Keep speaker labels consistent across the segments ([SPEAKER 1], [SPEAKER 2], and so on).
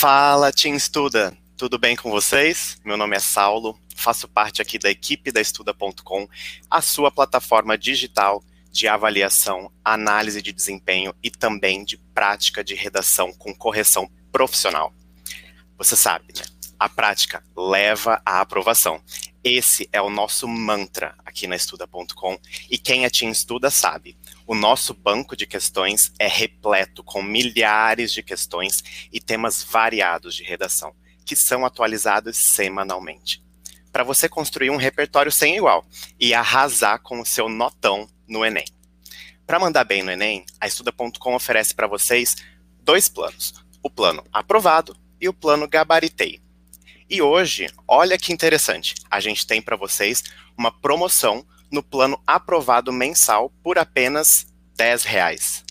[SPEAKER 1] Fala, Team Estuda! Tudo bem com vocês? Meu nome é Saulo, faço parte aqui da equipe da Estuda.com, a sua plataforma digital de avaliação, análise de desempenho e também de prática de redação com correção profissional. Você sabe, né? A prática leva à aprovação. Esse é o nosso mantra aqui na Estuda.com e quem é Team Estuda sabe. O nosso banco de questões é repleto com milhares de questões e temas variados de redação, que são atualizados semanalmente. Para você construir um repertório sem igual e arrasar com o seu notão no Enem. Para mandar bem no Enem, a Estuda.com oferece para vocês dois planos: o plano aprovado e o plano gabaritei. E hoje, olha que interessante, a gente tem para vocês uma promoção no plano aprovado mensal por apenas 10 reais.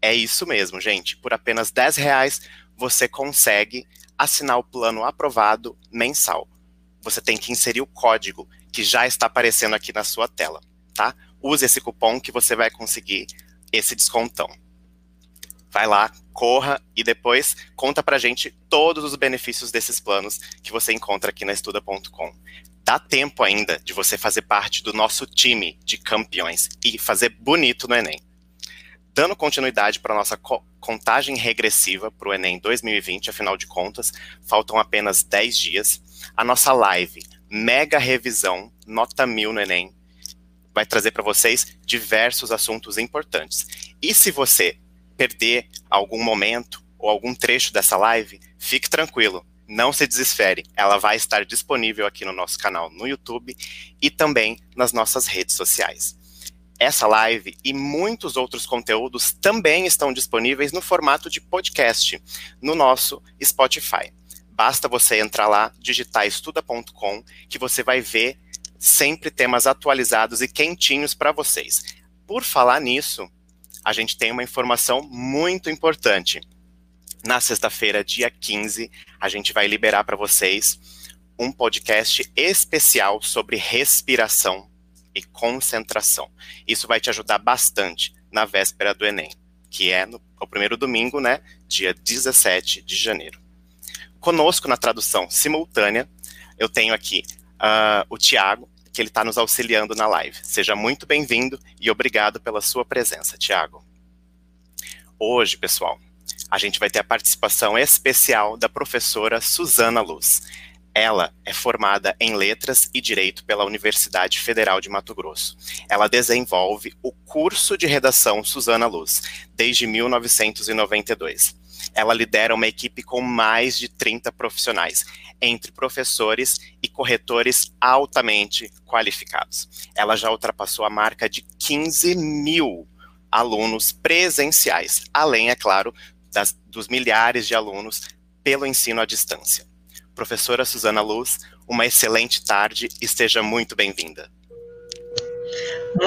[SPEAKER 1] É isso mesmo, gente. Por apenas 10 reais você consegue assinar o plano aprovado mensal. Você tem que inserir o código que já está aparecendo aqui na sua tela, tá? Use esse cupom que você vai conseguir esse descontão vai lá, corra e depois conta pra gente todos os benefícios desses planos que você encontra aqui na estuda.com. Dá tempo ainda de você fazer parte do nosso time de campeões e fazer bonito no Enem. Dando continuidade para nossa co contagem regressiva para o Enem 2020, afinal de contas, faltam apenas 10 dias. A nossa live Mega Revisão Nota Mil no Enem vai trazer para vocês diversos assuntos importantes. E se você perder algum momento ou algum trecho dessa live, fique tranquilo, não se desespere, ela vai estar disponível aqui no nosso canal no YouTube e também nas nossas redes sociais. Essa live e muitos outros conteúdos também estão disponíveis no formato de podcast no nosso Spotify. Basta você entrar lá, digitar estuda.com, que você vai ver sempre temas atualizados e quentinhos para vocês. Por falar nisso, a gente tem uma informação muito importante. Na sexta-feira, dia 15, a gente vai liberar para vocês um podcast especial sobre respiração e concentração. Isso vai te ajudar bastante na véspera do Enem, que é no, o primeiro domingo, né, dia 17 de janeiro. Conosco na tradução simultânea, eu tenho aqui uh, o Tiago, que ele está nos auxiliando na live. Seja muito bem-vindo e obrigado pela sua presença, Tiago. Hoje, pessoal, a gente vai ter a participação especial da professora Suzana Luz. Ela é formada em Letras e Direito pela Universidade Federal de Mato Grosso. Ela desenvolve o curso de redação Suzana Luz desde 1992. Ela lidera uma equipe com mais de 30 profissionais entre professores e corretores altamente qualificados. Ela já ultrapassou a marca de 15 mil alunos presenciais, além, é claro, das, dos milhares de alunos pelo ensino à distância. Professora Suzana Luz, uma excelente tarde e seja muito bem-vinda.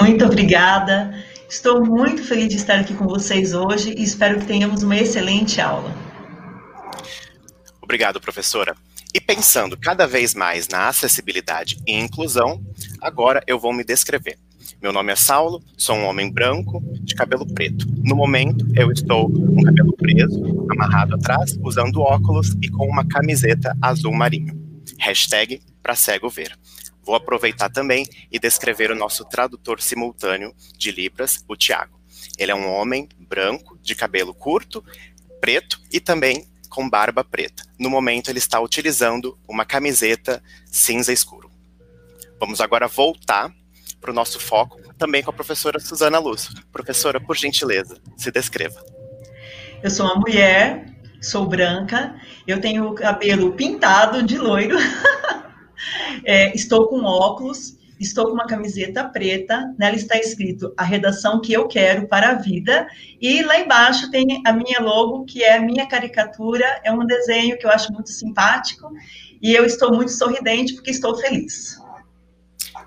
[SPEAKER 2] Muito obrigada. Estou muito feliz de estar aqui com vocês hoje e espero que tenhamos uma excelente aula.
[SPEAKER 1] Obrigado, professora. E pensando cada vez mais na acessibilidade e inclusão, agora eu vou me descrever. Meu nome é Saulo, sou um homem branco, de cabelo preto. No momento, eu estou com cabelo preso, amarrado atrás, usando óculos e com uma camiseta azul marinho. Hashtag para cego ver. Vou aproveitar também e descrever o nosso tradutor simultâneo de Libras, o Tiago. Ele é um homem branco, de cabelo curto, preto e também com barba preta. No momento, ele está utilizando uma camiseta cinza escuro. Vamos agora voltar para o nosso foco, também com a professora Suzana Luz. Professora, por gentileza, se descreva.
[SPEAKER 2] Eu sou uma mulher, sou branca, eu tenho o cabelo pintado de loiro, é, estou com óculos, estou com uma camiseta preta, nela está escrito a redação que eu quero para a vida, e lá embaixo tem a minha logo, que é a minha caricatura, é um desenho que eu acho muito simpático, e eu estou muito sorridente porque estou feliz.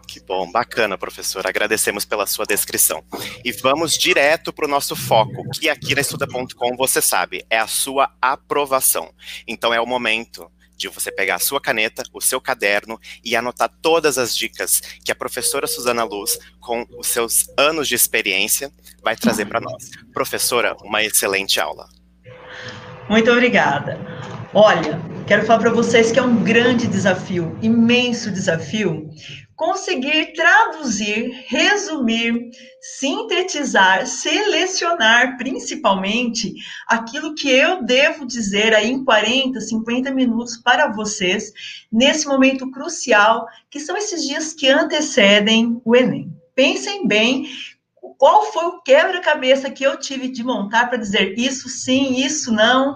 [SPEAKER 1] Que bom, bacana, professor. Agradecemos pela sua descrição. E vamos direto para o nosso foco, que aqui na Estuda.com, você sabe, é a sua aprovação. Então é o momento de você pegar a sua caneta, o seu caderno e anotar todas as dicas que a professora Suzana Luz, com os seus anos de experiência, vai trazer para nós. Professora, uma excelente aula.
[SPEAKER 2] Muito obrigada. Olha, quero falar para vocês que é um grande desafio, imenso desafio, conseguir traduzir, resumir, sintetizar, selecionar principalmente aquilo que eu devo dizer aí em 40, 50 minutos para vocês nesse momento crucial, que são esses dias que antecedem o Enem. Pensem bem qual foi o quebra-cabeça que eu tive de montar para dizer isso sim, isso não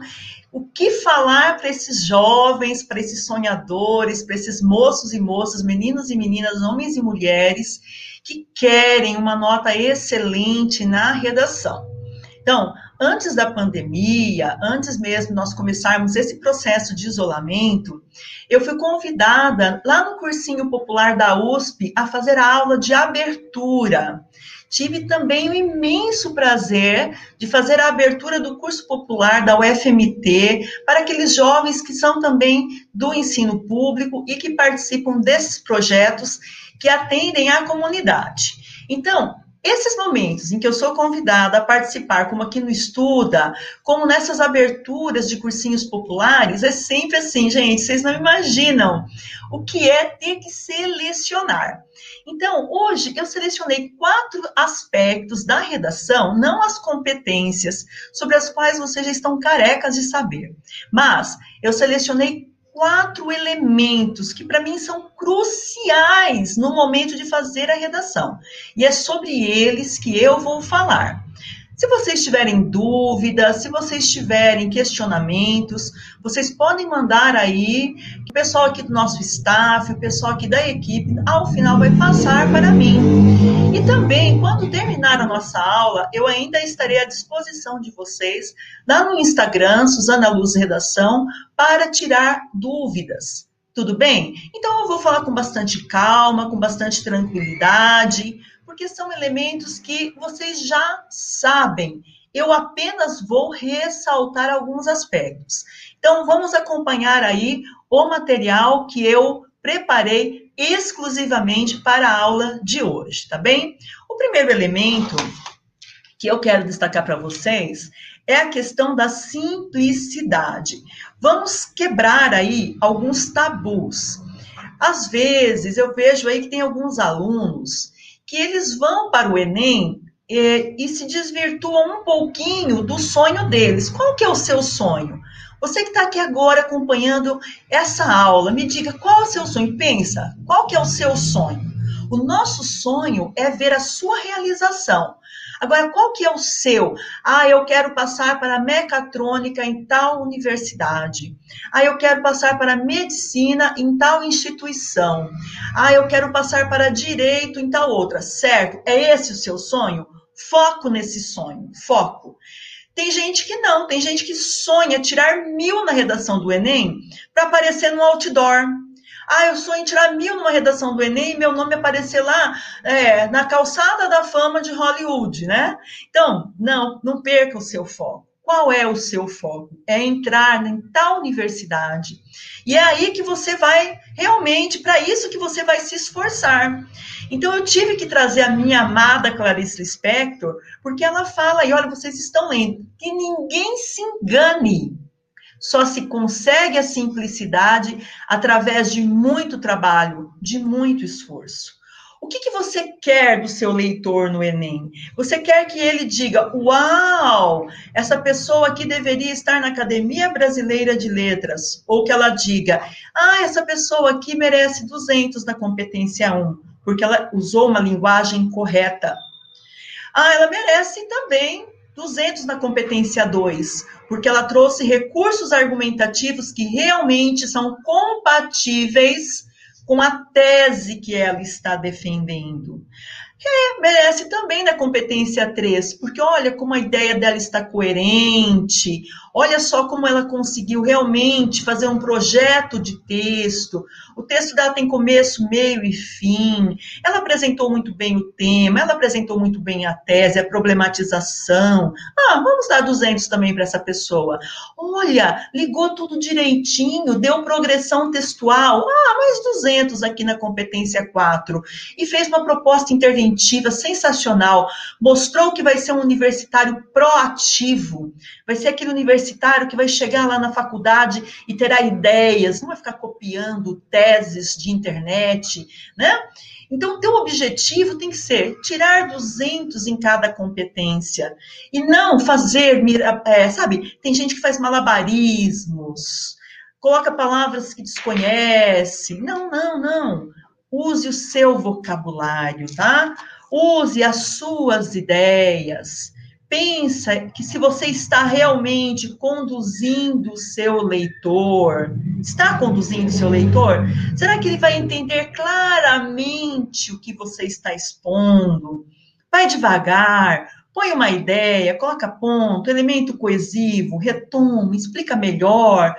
[SPEAKER 2] o que falar para esses jovens, para esses sonhadores, para esses moços e moças, meninos e meninas, homens e mulheres que querem uma nota excelente na redação. Então, antes da pandemia, antes mesmo nós começarmos esse processo de isolamento, eu fui convidada lá no cursinho popular da USP a fazer a aula de abertura tive também o imenso prazer de fazer a abertura do curso popular da UFMT para aqueles jovens que são também do ensino público e que participam desses projetos que atendem à comunidade. Então, esses momentos em que eu sou convidada a participar, como aqui no Estuda, como nessas aberturas de cursinhos populares, é sempre assim, gente, vocês não imaginam o que é ter que selecionar. Então, hoje eu selecionei quatro aspectos da redação, não as competências, sobre as quais vocês já estão carecas de saber, mas eu selecionei quatro elementos que para mim são cruciais no momento de fazer a redação. E é sobre eles que eu vou falar. Se vocês tiverem dúvidas, se vocês tiverem questionamentos, vocês podem mandar aí, que o pessoal aqui do nosso staff, o pessoal aqui da equipe, ao final vai passar para mim. E também, quando terminar a nossa aula, eu ainda estarei à disposição de vocês lá no Instagram, Suzana Luz Redação, para tirar dúvidas. Tudo bem? Então eu vou falar com bastante calma, com bastante tranquilidade porque são elementos que vocês já sabem. Eu apenas vou ressaltar alguns aspectos. Então, vamos acompanhar aí o material que eu preparei exclusivamente para a aula de hoje, tá bem? O primeiro elemento que eu quero destacar para vocês é a questão da simplicidade. Vamos quebrar aí alguns tabus. Às vezes eu vejo aí que tem alguns alunos que eles vão para o Enem e, e se desvirtuam um pouquinho do sonho deles. Qual que é o seu sonho? Você que está aqui agora acompanhando essa aula, me diga qual é o seu sonho. Pensa, qual que é o seu sonho? O nosso sonho é ver a sua realização. Agora, qual que é o seu? Ah, eu quero passar para mecatrônica em tal universidade. Ah, eu quero passar para medicina em tal instituição. Ah, eu quero passar para direito em tal outra. Certo? É esse o seu sonho? Foco nesse sonho. Foco. Tem gente que não, tem gente que sonha tirar mil na redação do Enem para aparecer no outdoor. Ah, eu sonho em tirar mil numa redação do Enem e meu nome aparecer lá é, na calçada da fama de Hollywood, né? Então, não, não perca o seu foco. Qual é o seu foco? É entrar em tal universidade. E é aí que você vai, realmente, para isso que você vai se esforçar. Então, eu tive que trazer a minha amada Clarice Lispector, porque ela fala, e olha, vocês estão lendo, que ninguém se engane só se consegue a simplicidade através de muito trabalho, de muito esforço. O que, que, você quer do seu leitor no Enem? Você quer que ele diga: Uau, essa pessoa aqui deveria estar na Academia Brasileira de Letras. Ou que ela diga: Ah, essa pessoa aqui merece 200 na competência 1, porque ela usou uma linguagem correta. Ah, ela merece também 200 na competência 2, porque ela trouxe recursos argumentativos que realmente são compatíveis com a tese que ela está defendendo. E merece também na competência 3, porque olha como a ideia dela está coerente, olha só como ela conseguiu realmente fazer um projeto de texto, O texto dela tem começo, meio e fim. Ela apresentou muito bem o tema, ela apresentou muito bem a tese, a problematização. Ah, vamos dar 200 também para essa pessoa. Olha, ligou tudo direitinho, deu progressão textual. Ah, mais 200 aqui na competência 4. E fez uma proposta interventiva sensacional. Mostrou que vai ser um universitário proativo. Vai ser aquele universitário que vai chegar lá na faculdade e terá ideias, não vai ficar copiando teses de internet, né? Então, teu objetivo tem que ser tirar 200 em cada competência e não fazer, é, sabe? Tem gente que faz malabarismos, coloca palavras que desconhece. Não, não, não. Use o seu vocabulário, tá? Use as suas ideias pensa que se você está realmente conduzindo o seu leitor, está conduzindo o seu leitor? Será que ele vai entender claramente o que você está expondo? Vai devagar, põe uma ideia, coloca ponto, elemento coesivo, retoma, explica melhor,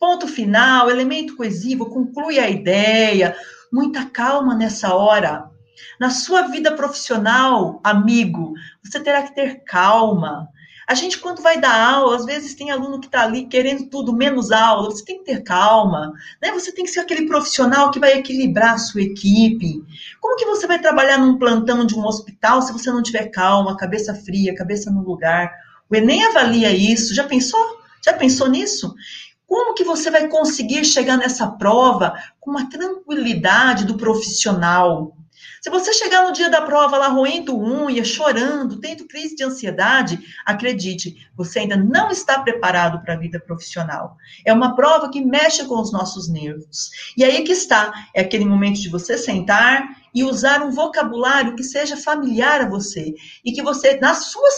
[SPEAKER 2] ponto final, elemento coesivo, conclui a ideia. Muita calma nessa hora. Na sua vida profissional, amigo, você terá que ter calma. A gente, quando vai dar aula, às vezes tem aluno que está ali querendo tudo menos aula. Você tem que ter calma, né? Você tem que ser aquele profissional que vai equilibrar a sua equipe. Como que você vai trabalhar num plantão de um hospital se você não tiver calma, cabeça fria, cabeça no lugar? O Enem avalia isso. Já pensou? Já pensou nisso? Como que você vai conseguir chegar nessa prova com uma tranquilidade do profissional? Se você chegar no dia da prova lá roendo unha, chorando, tendo crise de ansiedade, acredite, você ainda não está preparado para a vida profissional. É uma prova que mexe com os nossos nervos. E aí que está, é aquele momento de você sentar e usar um vocabulário que seja familiar a você e que você, na sua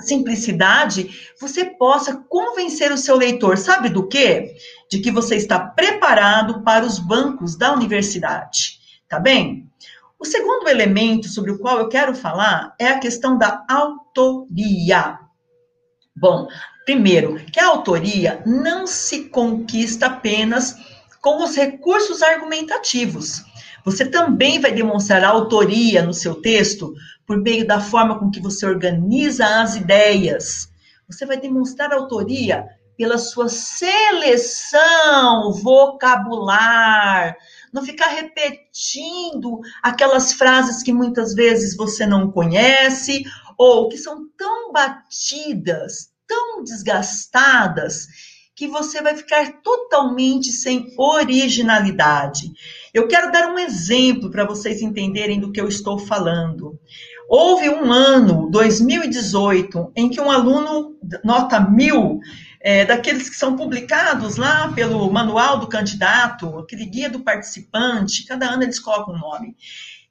[SPEAKER 2] simplicidade, você possa convencer o seu leitor, sabe do quê? De que você está preparado para os bancos da universidade. Tá bem? O segundo elemento sobre o qual eu quero falar é a questão da autoria. Bom, primeiro, que a autoria não se conquista apenas com os recursos argumentativos. Você também vai demonstrar autoria no seu texto por meio da forma com que você organiza as ideias. Você vai demonstrar autoria pela sua seleção vocabular, não ficar repetindo aquelas frases que muitas vezes você não conhece ou que são tão batidas, tão desgastadas, que você vai ficar totalmente sem originalidade. Eu quero dar um exemplo para vocês entenderem do que eu estou falando. Houve um ano, 2018, em que um aluno, nota mil, é, daqueles que são publicados lá pelo manual do candidato, aquele guia do participante, cada ano eles colocam um nome.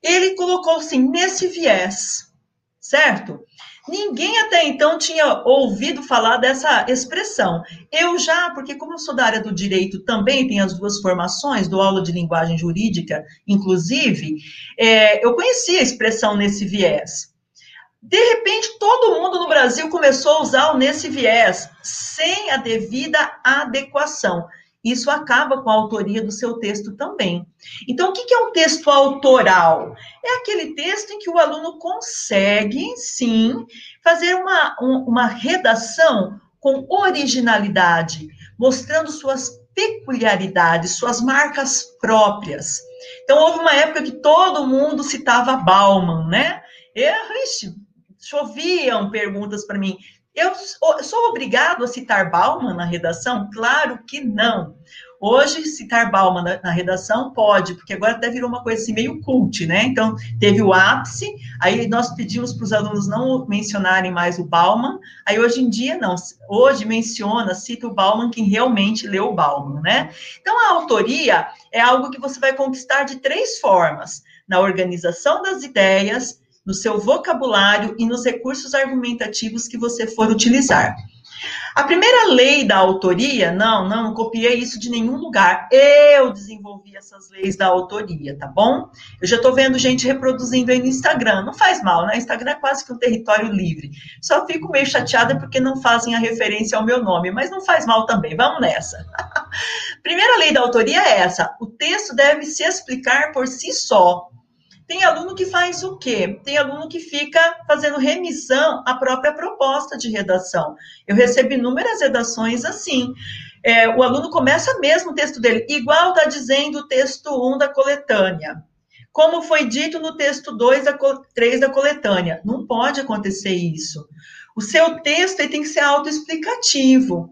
[SPEAKER 2] Ele colocou assim, nesse viés, certo? Ninguém até então tinha ouvido falar dessa expressão. Eu já, porque como eu sou da área do direito, também tenho as duas formações, do aula de linguagem jurídica, inclusive, é, eu conhecia a expressão nesse viés. De repente, todo mundo no Brasil começou a usar o nesse viés, sem a devida adequação. Isso acaba com a autoria do seu texto também. Então, o que é um texto autoral? É aquele texto em que o aluno consegue, sim, fazer uma, uma redação com originalidade, mostrando suas peculiaridades, suas marcas próprias. Então, houve uma época que todo mundo citava Bauman, né? Eu, ixi, choviam perguntas para mim. Eu sou obrigado a citar Bauman na redação? Claro que não. Hoje, citar Bauman na, na, redação pode, porque agora até virou uma coisa assim meio cult, né? Então, teve o ápice, aí nós pedimos para os alunos não mencionarem mais o Bauman, aí hoje em dia não. Hoje menciona, cita o Bauman quem realmente leu o Bauman, né? Então, a autoria é algo que você vai conquistar de três formas: na organização das ideias, no seu vocabulário e nos recursos argumentativos que você for utilizar. A primeira lei da autoria, não, não, não copiei isso de nenhum lugar. Eu desenvolvi essas leis da autoria, tá bom? Eu já tô vendo gente reproduzindo aí no Instagram. Não faz mal, né? Instagram é quase que um território livre. Só fico meio chateada porque não fazem a referência ao meu nome, mas não faz mal também. Vamos nessa. Primeira lei da autoria é essa: o texto deve se explicar por si só. Tem aluno que faz o quê? Tem aluno que fica fazendo remissão à própria proposta de redação. Eu recebo inúmeras redações assim. É, o aluno começa mesmo o texto dele, igual está dizendo o texto 1 da coletânea. Como foi dito no texto 2 da 3 da coletânea. Não pode acontecer isso. O seu texto tem que ser autoexplicativo.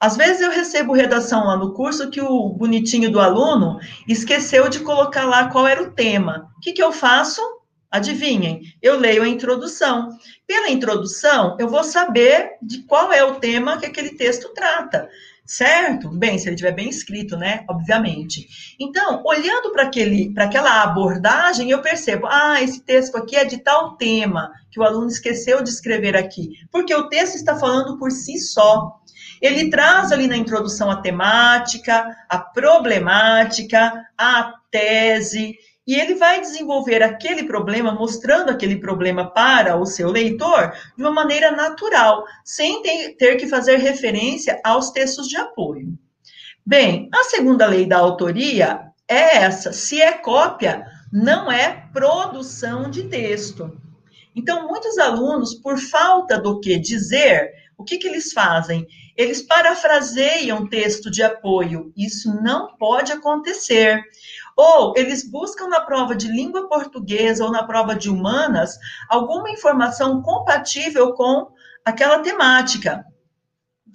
[SPEAKER 2] Às vezes eu recebo redação lá no curso que o bonitinho do aluno esqueceu de colocar lá qual era o tema. O que, que eu faço? Adivinhem, eu leio a introdução. Pela introdução, eu vou saber de qual é o tema que aquele texto trata certo? Bem, se ele tiver bem escrito, né? Obviamente. Então, olhando para aquele, para aquela abordagem, eu percebo, ah, esse texto aqui é de tal tema que o aluno esqueceu de escrever aqui, porque o texto está falando por si só. Ele traz ali na introdução a temática, a problemática, a tese, e ele vai desenvolver aquele problema, mostrando aquele problema para o seu leitor de uma maneira natural, sem ter que fazer referência aos textos de apoio. Bem, a segunda lei da autoria é essa: se é cópia, não é produção de texto. Então, muitos alunos, por falta do que dizer, o que, que eles fazem? Eles parafraseiam texto de apoio. Isso não pode acontecer. Ou eles buscam na prova de língua portuguesa ou na prova de humanas alguma informação compatível com aquela temática.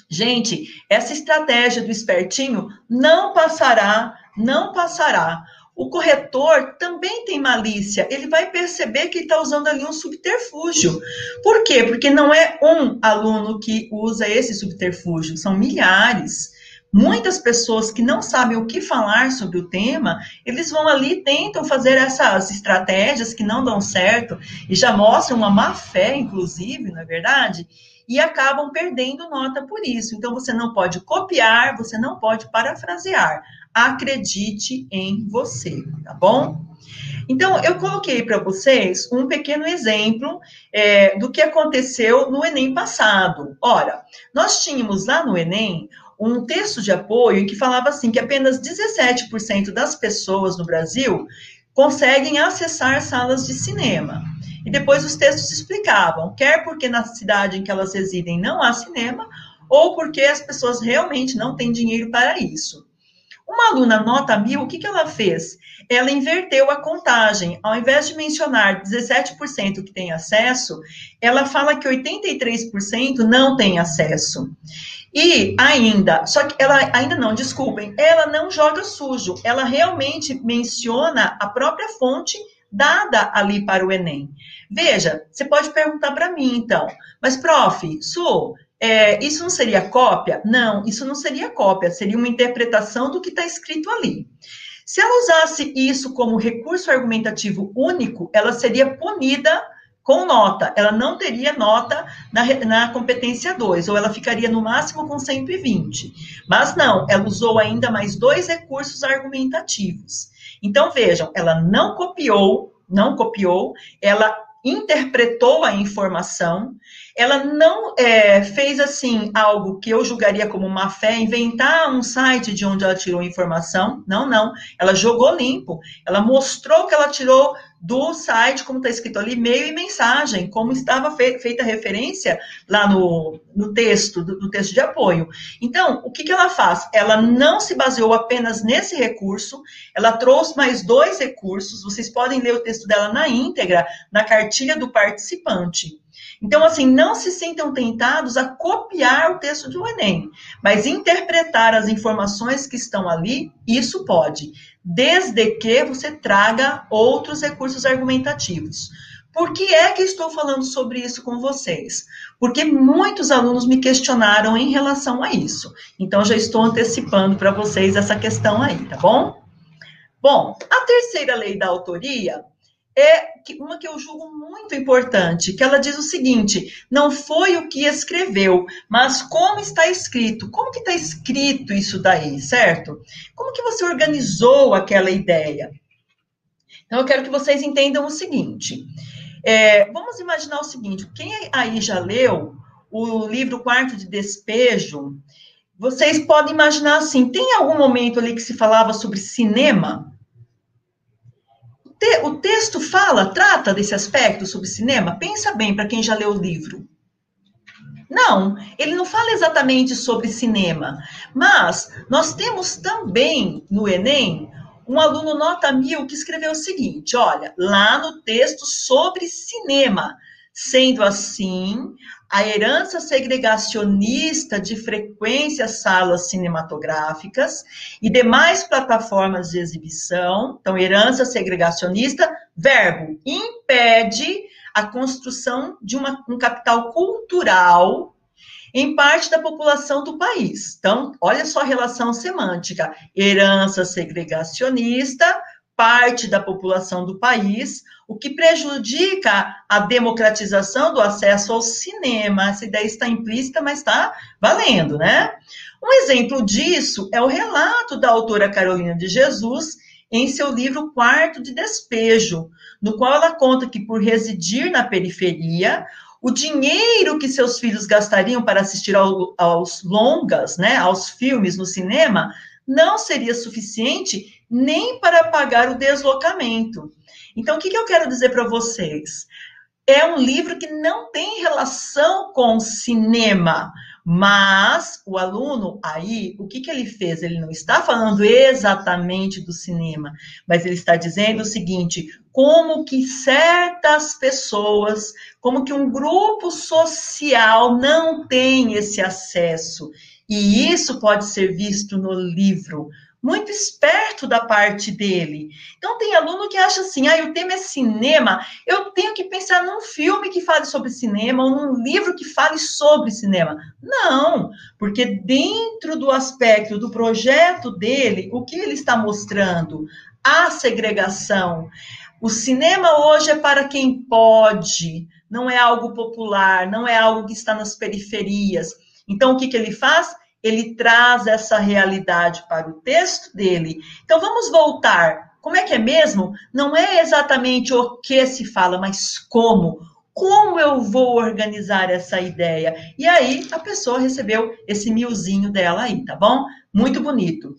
[SPEAKER 2] Gente, essa estratégia do espertinho não passará, não passará. O corretor também tem malícia, ele vai perceber que está usando ali um subterfúgio. Por quê? Porque não é um aluno que usa esse subterfúgio, são milhares. Muitas pessoas que não sabem o que falar sobre o tema, eles vão ali tentam fazer essas estratégias que não dão certo e já mostram uma má fé, inclusive, não é verdade? E acabam perdendo nota por isso. Então, você não pode copiar, você não pode parafrasear. Acredite em você, tá bom? Então, eu coloquei para vocês um pequeno exemplo é, do que aconteceu no Enem passado. Ora, nós tínhamos lá no Enem um texto de apoio em que falava assim que apenas 17% das pessoas no Brasil conseguem acessar salas de cinema. E depois os textos explicavam, quer porque na cidade em que elas residem não há cinema, ou porque as pessoas realmente não têm dinheiro para isso. Uma aluna nota mil, o que, que ela fez? Ela inverteu a contagem. Ao invés de mencionar 17% que tem acesso, ela fala que 83% não tem acesso. E ainda, só que ela ainda não, desculpem, ela não joga sujo, ela realmente menciona a própria fonte dada ali para o Enem. Veja, você pode perguntar para mim, então, mas, prof, Su, é, isso não seria cópia? Não, isso não seria cópia, seria uma interpretação do que está escrito ali. Se ela usasse isso como recurso argumentativo único, ela seria punida com nota. Ela não teria nota na, na competência 2, ou ela ficaria no máximo com 120. Mas não, ela usou ainda mais dois recursos argumentativos. Então, vejam, ela não copiou, não copiou, ela interpretou a informação, ela não é, fez assim algo que eu julgaria como má fé, inventar um site de onde ela tirou informação. Não, não. Ela jogou limpo. Ela mostrou que ela tirou do site, como está escrito ali, e-mail e mensagem, como estava fe feita a referência lá no, no texto, do, do, texto de apoio. Então, o que, que ela faz? Ela não se baseou apenas nesse recurso, ela trouxe mais dois recursos, vocês podem ler o texto dela na íntegra, na cartilha do participante. Então, assim, não se sintam tentados a copiar o texto do Enem, mas interpretar as informações que estão ali, isso pode, desde que você traga outros recursos argumentativos. Por que é que estou falando sobre isso com vocês? Porque muitos alunos me questionaram em relação a isso. Então, já estou antecipando para vocês essa questão aí, tá bom? Bom, a terceira lei da autoria é uma que eu julgo muito importante, que ela diz o seguinte: não foi o que escreveu, mas como está escrito. Como que está escrito isso daí, certo? Como que você organizou aquela ideia? Então, eu quero que vocês entendam o seguinte. É, vamos imaginar o seguinte: quem aí já leu o livro Quarto de Despejo? vocês podem imaginar assim: tem algum momento ali que se falava sobre cinema? Te, o texto fala, trata desse aspecto sobre cinema? Pensa bem para quem já leu o livro. Não, ele não fala exatamente sobre cinema, mas nós temos também no Enem um aluno nota mil que escreveu o seguinte: olha, lá no texto sobre cinema, sendo assim, a herança segregacionista de frequências salas cinematográficas e demais plataformas de exibição, então, herança segregacionista, verbo, impede a construção de uma, um capital cultural em parte da população do país. Então, olha só a relação semântica: herança segregacionista, parte da população do país, o que prejudica a democratização do acesso ao cinema. Essa ideia está implícita, mas está valendo, né? Um exemplo disso é o relato da autora Carolina de Jesus em seu livro Quarto de Despejo, no qual ela conta que, por residir na periferia, o dinheiro que seus filhos gastariam para assistir ao, aos longas, né, aos filmes no cinema, não seria suficiente nem para pagar o deslocamento. Então, o que, que eu quero dizer para vocês? É um livro que não tem relação com cinema, mas o aluno aí, o que, que ele fez? Ele não está falando exatamente do cinema, mas ele está dizendo o seguinte: como que certas pessoas, como que um grupo social não tem esse acesso. E isso pode ser visto no livro muito esperto da parte dele. Então, tem aluno que acha assim: ah, o tema é cinema, eu tenho que pensar num filme que fale sobre cinema ou num livro que fale sobre cinema. Não, porque dentro do aspecto do projeto dele, o que ele está mostrando? A segregação. O cinema hoje é para quem pode, não é algo popular, não é algo que está nas periferias. Então, o que, que ele faz? Ele traz essa realidade para o texto dele. Então vamos voltar. Como é que é mesmo? Não é exatamente o que se fala, mas como. Como eu vou organizar essa ideia? E aí a pessoa recebeu esse milzinho dela aí, tá bom? Muito bonito.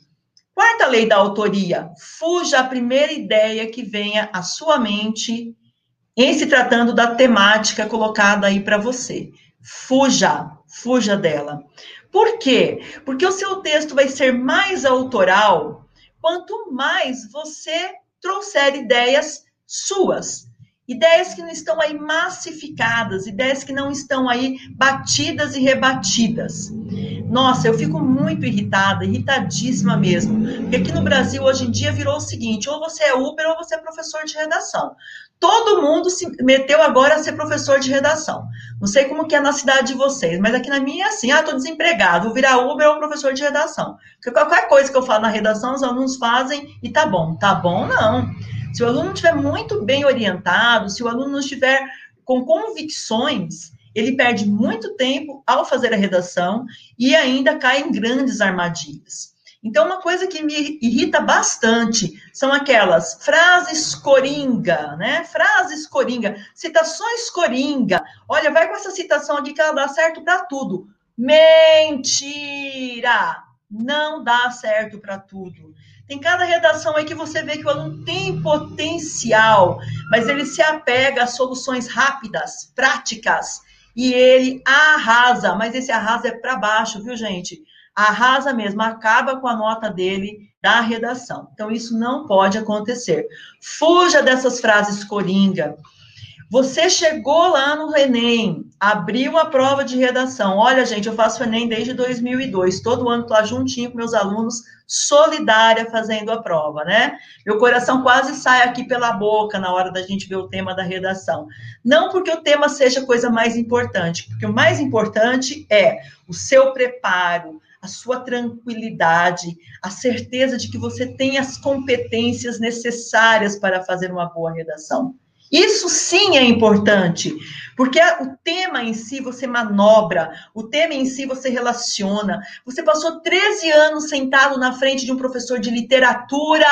[SPEAKER 2] Quarta lei da autoria: fuja a primeira ideia que venha à sua mente em se tratando da temática colocada aí para você. Fuja, fuja dela. Por quê? Porque o seu texto vai ser mais autoral quanto mais você trouxer ideias suas. Ideias que não estão aí massificadas, ideias que não estão aí batidas e rebatidas. Nossa, eu fico muito irritada, irritadíssima mesmo. Porque aqui no Brasil, hoje em dia, virou o seguinte: ou você é Uber ou você é professor de redação. Todo mundo se meteu agora a ser professor de redação. Não sei como que é na cidade de vocês, mas aqui na minha é assim, ah, tô desempregado, vou virar Uber ou professor de redação. Porque qualquer coisa que eu falo na redação, os alunos fazem e tá bom. Tá bom, não. Se o aluno estiver muito bem orientado, se o aluno não estiver com convicções, ele perde muito tempo ao fazer a redação e ainda cai em grandes armadilhas. Então, uma coisa que me irrita bastante são aquelas frases coringa, né? Frases coringa, citações coringa. Olha, vai com essa citação aqui que ela dá certo para tudo. Mentira! Não dá certo para tudo. Tem cada redação aí que você vê que o aluno tem potencial, mas ele se apega a soluções rápidas, práticas, e ele arrasa, mas esse arrasa é para baixo, viu, gente? Arrasa mesmo, acaba com a nota dele da redação. Então, isso não pode acontecer. Fuja dessas frases coringa. Você chegou lá no Enem, abriu a prova de redação. Olha, gente, eu faço Enem desde 2002. Todo ano estou lá juntinho com meus alunos, solidária, fazendo a prova, né? Meu coração quase sai aqui pela boca na hora da gente ver o tema da redação. Não porque o tema seja a coisa mais importante, porque o mais importante é o seu preparo, a sua tranquilidade, a certeza de que você tem as competências necessárias para fazer uma boa redação. Isso sim é importante, porque o tema em si você manobra, o tema em si você relaciona. Você passou 13 anos sentado na frente de um professor de literatura,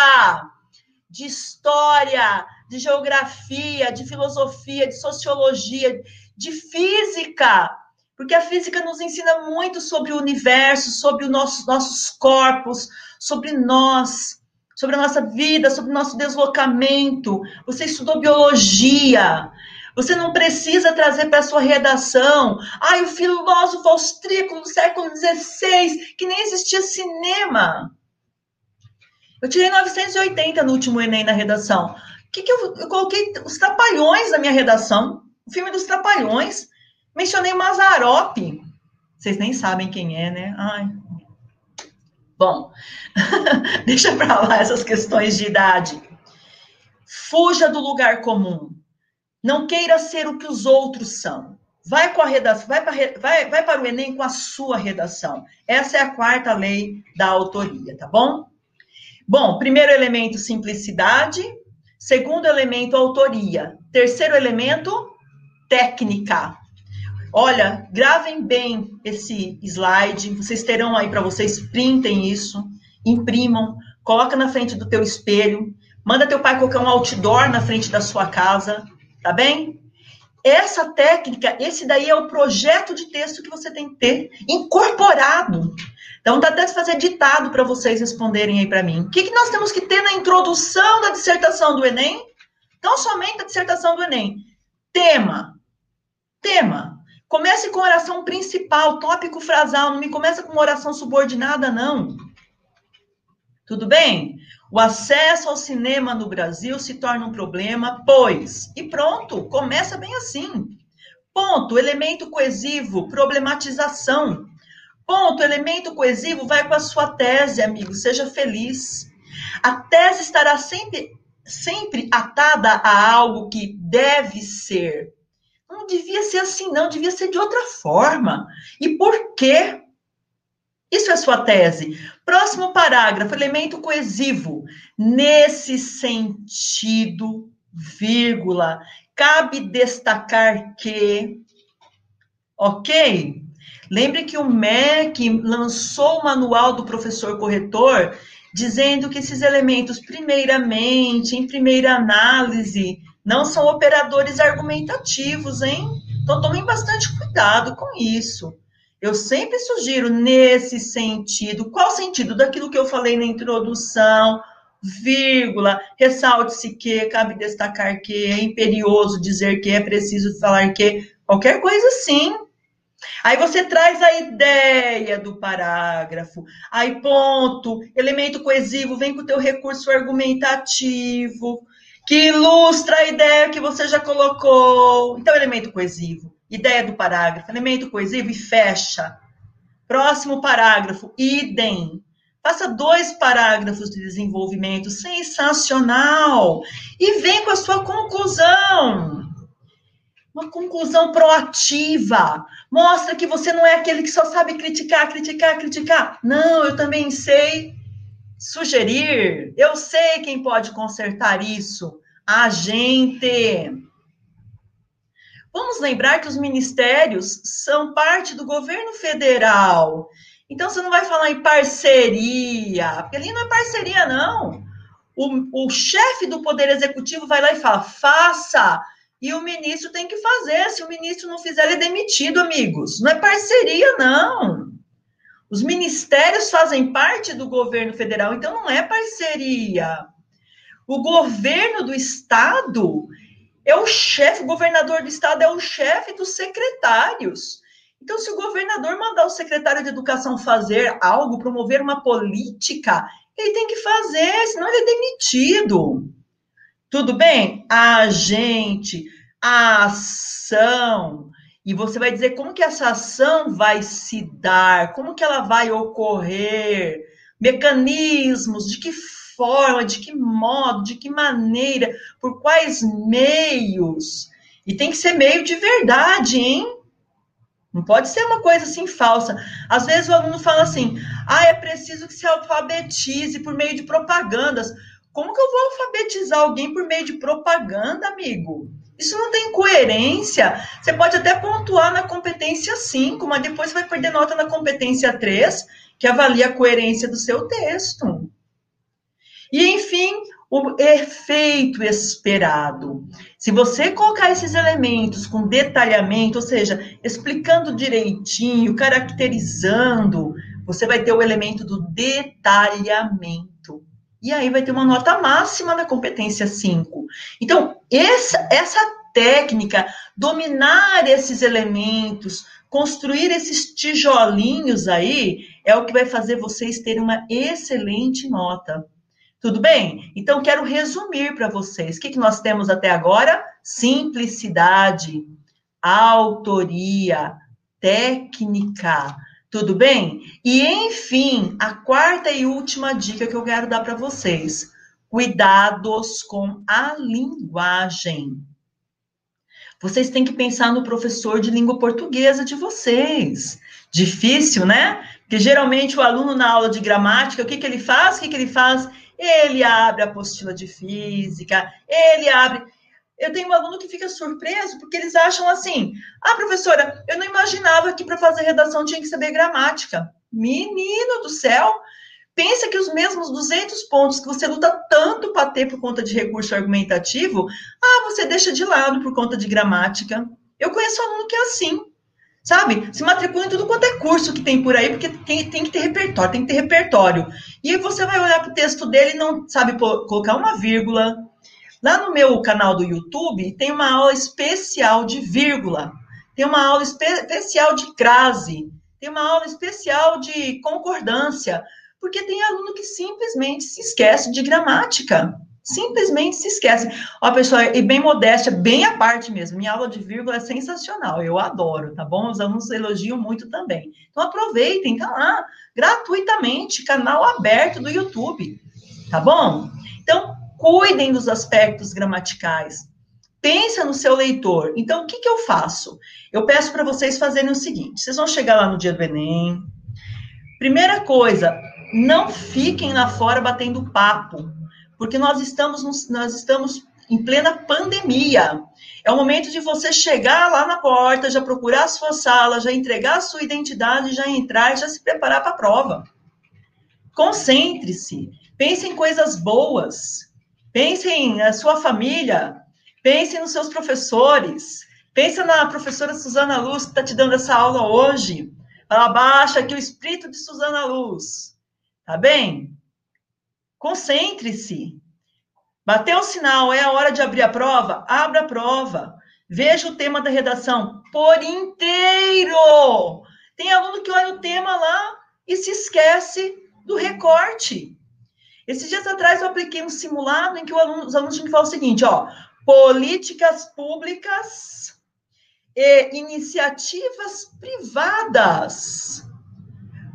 [SPEAKER 2] de história, de geografia, de filosofia, de sociologia, de física Porque a física nos ensina muito sobre o universo, sobre os nossos, nossos corpos, sobre nós, sobre a nossa vida, sobre o nosso deslocamento. Você estudou biologia. Você não precisa trazer para a sua redação. Ai, o filósofo austríaco do século XVI, que nem existia cinema. Eu tirei 980 no último Enem na redação. O que, que eu, eu coloquei? Os Trapalhões na minha redação. O filme dos Trapalhões. Mencionei Mazarop. Vocês nem sabem quem é, né? Ai. Bom, deixa para lá essas questões de idade. Fuja do lugar comum. Não queira ser o que os outros são. Vai com a redação, vai para, vai, vai para o Enem com a sua redação. Essa é a quarta lei da autoria, tá bom? Bom, primeiro elemento, simplicidade. Segundo elemento, autoria. Terceiro elemento, técnica. Olha, gravem bem esse slide, vocês terão aí para vocês, printem isso, imprimam, coloca na frente do teu espelho, manda teu pai colocar um outdoor na frente da sua casa, tá bem? Essa técnica, esse daí é o projeto de texto que você tem que ter incorporado. Então, dá até fazer ditado para vocês responderem aí para mim. O que, que nós temos que ter na introdução da dissertação do Enem? Então, somente a dissertação do Enem. Tema. Tema. Comece com oração principal, tópico frasal, não me começa com oração subordinada, não. Tudo bem? O acesso ao cinema no Brasil se torna um problema, pois. E pronto, começa bem assim. Ponto, elemento coesivo, problematização. Ponto, elemento coesivo, vai com a sua tese, amigo, seja feliz. A tese estará sempre, sempre atada a algo que deve ser não devia ser assim, não, devia ser de outra forma. E por quê? Isso é sua tese. Próximo parágrafo, elemento coesivo. Nesse sentido, vírgula, cabe destacar que, ok? Lembre que o MEC lançou o manual do professor corretor dizendo que esses elementos, primeiramente, em primeira análise, não são operadores argumentativos, hein? Então tomem bastante cuidado com isso. Eu sempre sugiro nesse sentido, qual sentido daquilo que eu falei na introdução, vírgula, ressalte-se que, cabe destacar que, é imperioso dizer que, é preciso falar que, qualquer coisa assim. Aí você traz a ideia do parágrafo, aí ponto, elemento coesivo, vem com o teu recurso argumentativo, que ilustra a ideia que você já colocou. Então, elemento coesivo, ideia do parágrafo, elemento coesivo e fecha. Próximo parágrafo, idem. Faça dois parágrafos de desenvolvimento, sensacional. E vem com a sua conclusão. Uma conclusão proativa. Mostra que você não é aquele que só sabe criticar, criticar, criticar. Não, eu também sei sugerir, eu sei quem pode consertar isso. A gente. Vamos lembrar que os ministérios são parte do governo federal. Então, você não vai falar em parceria, porque ali não é parceria, não. O, o chefe do Poder Executivo vai lá e fala, faça, e o ministro tem que fazer. Se o ministro não fizer, ele é demitido, amigos. Não é parceria, não. Os ministérios fazem parte do governo federal, então não é parceria. O governo do estado é o chefe, o governador do estado é o chefe dos secretários. Então, se o governador mandar o secretário de educação fazer algo, promover uma política, ele tem que fazer, senão ele é demitido. Tudo bem? A gente, a ação, e você vai dizer como que essa ação vai se dar, como que ela vai ocorrer, mecanismos, de que forma, de que modo, de que maneira, por quais meios. E tem que ser meio de verdade, hein? Não pode ser uma coisa assim falsa. Às vezes o aluno fala assim: ah, é preciso que se alfabetize por meio de propagandas. Como que eu vou alfabetizar alguém por meio de propaganda, amigo? Isso não tem coerência. Você pode até pontuar na competência 5, mas depois você vai perder nota na competência 3, que avalia a coerência do seu texto. E, enfim, o efeito esperado. Se você colocar esses elementos com detalhamento, ou seja, explicando direitinho, caracterizando, você vai ter o elemento do detalhamento. E aí vai ter uma nota máxima na competência 5. Então, essa, essa técnica, dominar esses elementos, construir esses tijolinhos aí, é o que vai fazer vocês terem uma excelente nota. Tudo bem? Então, quero resumir para vocês. O que, que nós temos até agora? Simplicidade, autoria, técnica. Tudo bem? E, enfim, a quarta e última dica que eu quero dar para vocês: cuidados com a linguagem. Vocês têm que pensar no professor de língua portuguesa de vocês. Difícil, né? Porque geralmente o aluno na aula de gramática, o que, que ele faz? O que, que ele faz? ele abre a apostila de física, ele abre. Eu tenho um aluno que fica surpreso porque eles acham assim: ah, professora, eu não imaginava que para fazer redação tinha que saber gramática. Menino do céu! Pensa que os mesmos 200 pontos que você luta tanto para ter por conta de recurso argumentativo, ah, você deixa de lado por conta de gramática. Eu conheço aluno que é assim sabe? Se matricula em tudo quanto é curso que tem por aí, porque tem, tem que ter repertório, tem que ter repertório. E aí você vai olhar para o texto dele e não sabe colocar uma vírgula. Lá no meu canal do YouTube tem uma aula especial de vírgula, tem uma aula espe especial de crase, tem uma aula especial de concordância, porque tem aluno que simplesmente se esquece de gramática simplesmente se esquece. Ó, pessoal, e bem modéstia, bem à parte mesmo. Minha aula de vírgula é sensacional, eu adoro, tá bom? Os alunos elogiam muito também. Então aproveitem, tá lá, gratuitamente, canal aberto do YouTube, tá bom? Então, cuidem dos aspectos gramaticais. Pensa no seu leitor. Então, o que, que eu faço? Eu peço para vocês fazerem o seguinte: vocês vão chegar lá no dia do Enem. Primeira coisa, não fiquem lá fora batendo papo porque nós estamos, nós estamos em plena pandemia. É o momento de você chegar lá na porta, já procurar a sua sala, já entregar a sua identidade, já entrar e já se preparar para a prova. Concentre-se, pense em coisas boas, pense na sua família, pense nos seus professores, pense na professora Suzana Luz que está te dando essa aula hoje. Ela baixa aqui o espírito de Suzana Luz, tá bem? Concentre-se. Bateu o sinal, é a hora de abrir a prova? Abra a prova. Veja o tema da redação por inteiro. Tem aluno que olha o tema lá e se esquece do recorte. Esses dias atrás eu apliquei um simulado em que aluno, os alunos tinham que falar o seguinte, ó, políticas públicas e iniciativas privadas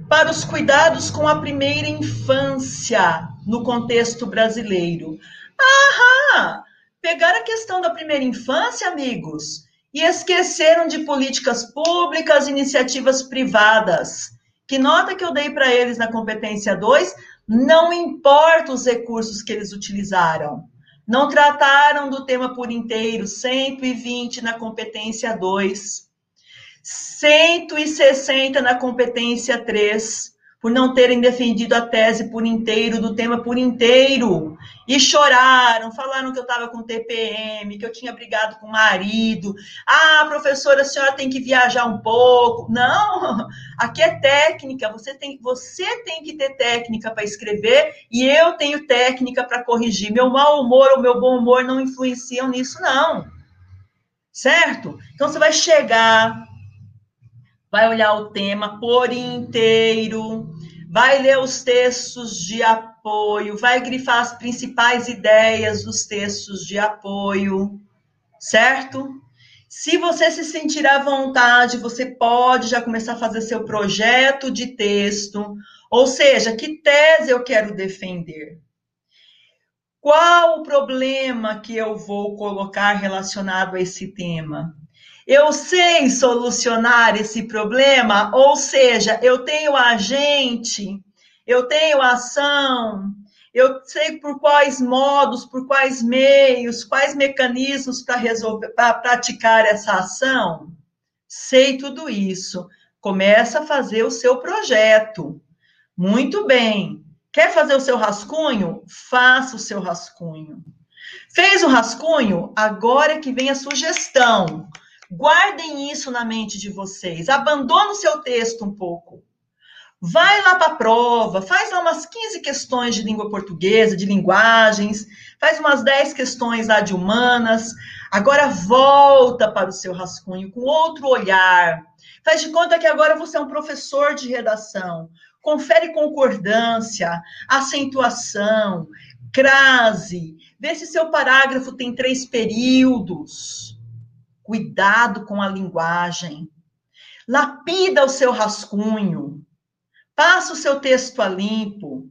[SPEAKER 2] para os cuidados com a primeira infância no contexto brasileiro. Aham! Pegaram a questão da primeira infância, amigos, e esqueceram de políticas públicas, iniciativas privadas. Que nota que eu dei para eles na competência 2? Não importa os recursos que eles utilizaram. Não trataram do tema por inteiro, 120 na competência 2, 160 na competência 3 por não terem defendido a tese por inteiro, do tema por inteiro. E choraram, falaram que eu estava com TPM, que eu tinha brigado com o marido. Ah, professora, a senhora tem que viajar um pouco. Não, aqui é técnica, você tem, você tem que ter técnica para escrever e eu tenho técnica para corrigir. Meu mau humor ou meu bom humor não influenciam nisso, não. Certo? Então você vai chegar, vai olhar o tema por inteiro, vai ler os textos de apoio, vai grifar as principais ideias dos textos de apoio, certo? Se você se sentir à vontade, você pode já começar a fazer seu projeto de texto, ou seja, que tese eu quero defender? Qual o problema que eu vou colocar relacionado a esse tema? Eu sei solucionar esse problema, ou seja, eu tenho agente, eu tenho ação, eu sei por quais modos, por quais meios, quais mecanismos para resolver, para praticar essa ação. Sei tudo isso. Começa a fazer o seu projeto. Muito bem. Quer fazer o seu rascunho? Faça o seu rascunho. Fez o rascunho? Agora é que vem a sugestão. Guardem isso na mente de vocês. Abandona o seu texto um pouco. Vai lá para a prova, faz lá umas 15 questões de língua portuguesa, de linguagens, faz umas 10 questões lá de humanas. Agora volta para o seu rascunho com outro olhar. Faz de conta que agora você é um professor de redação. Confere concordância, acentuação, crase. Vê se seu parágrafo tem três períodos. Cuidado com a linguagem. Lapida o seu rascunho. Passa o seu texto a limpo.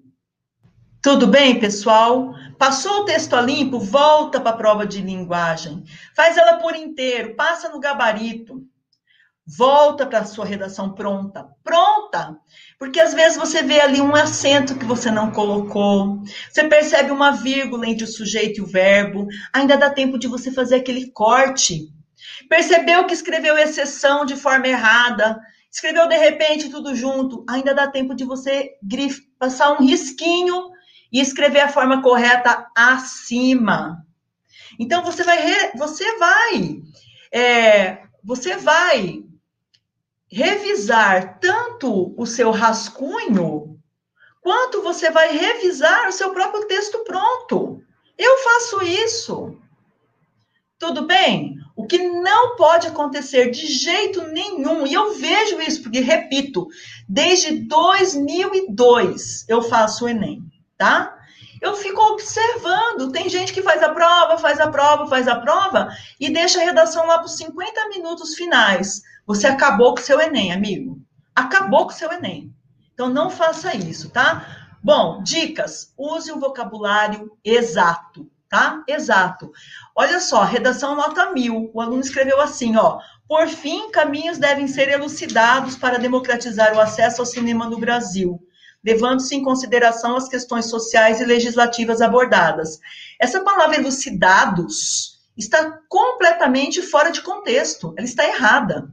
[SPEAKER 2] Tudo bem, pessoal? Passou o texto a limpo, volta para a prova de linguagem. Faz ela por inteiro, passa no gabarito. Volta para a sua redação pronta. Pronta! Porque às vezes você vê ali um acento que você não colocou, você percebe uma vírgula entre o sujeito e o verbo, ainda dá tempo de você fazer aquele corte. Percebeu que escreveu exceção de forma errada, Escreveu de repente tudo junto, ainda dá tempo de você grif... passar um risquinho e escrever a forma correta acima. Então você vai, você vai, é... você vai revisar tanto o seu rascunho quanto você vai revisar o seu próprio texto pronto. Eu faço isso. Tudo bem? O que não pode acontecer de jeito nenhum, e eu vejo isso, porque, repito, desde 2002 eu faço o Enem, tá? Eu fico observando, tem gente que faz a prova, faz a prova, faz a prova, e deixa a redação lá para os 50 minutos finais. Você acabou com o seu Enem, amigo. Acabou com o seu Enem. Então, não faça isso, tá? Bom, dicas. Use o vocabulário exato tá? Exato. Olha só, redação nota mil. O aluno escreveu assim, ó. Por fim, caminhos devem ser elucidados para democratizar o acesso ao cinema no Brasil, levando-se em consideração as questões sociais e legislativas abordadas. Essa palavra elucidados está completamente fora de contexto, ela está errada.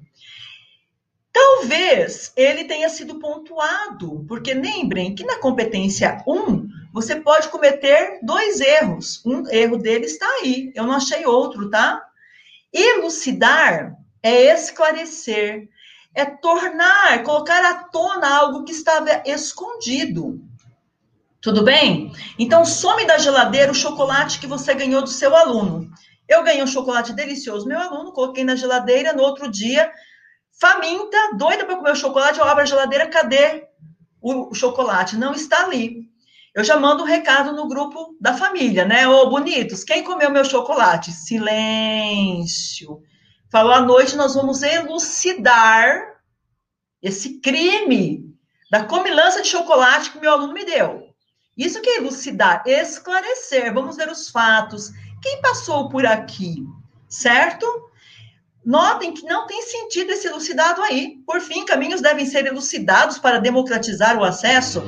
[SPEAKER 2] Talvez ele tenha sido pontuado, porque lembrem que na competência 1, você pode cometer dois erros. Um erro dele está aí, eu não achei outro, tá? Elucidar é esclarecer, é tornar, colocar à tona algo que estava escondido. Tudo bem? Então, some da geladeira o chocolate que você ganhou do seu aluno. Eu ganhei um chocolate delicioso, meu aluno, coloquei na geladeira, no outro dia, faminta, doida para comer o chocolate, eu abro a geladeira, cadê o chocolate? Não está ali eu já mando um recado no grupo da família, né? Ô, bonitos, quem comeu meu chocolate? Silêncio. Falou à noite, nós vamos elucidar esse crime da comilança de chocolate que meu aluno me deu. Isso que é elucidar, esclarecer. Vamos ver os fatos. Quem passou por aqui, certo? Notem que não tem sentido esse elucidado aí. Por fim, caminhos devem ser elucidados para democratizar o acesso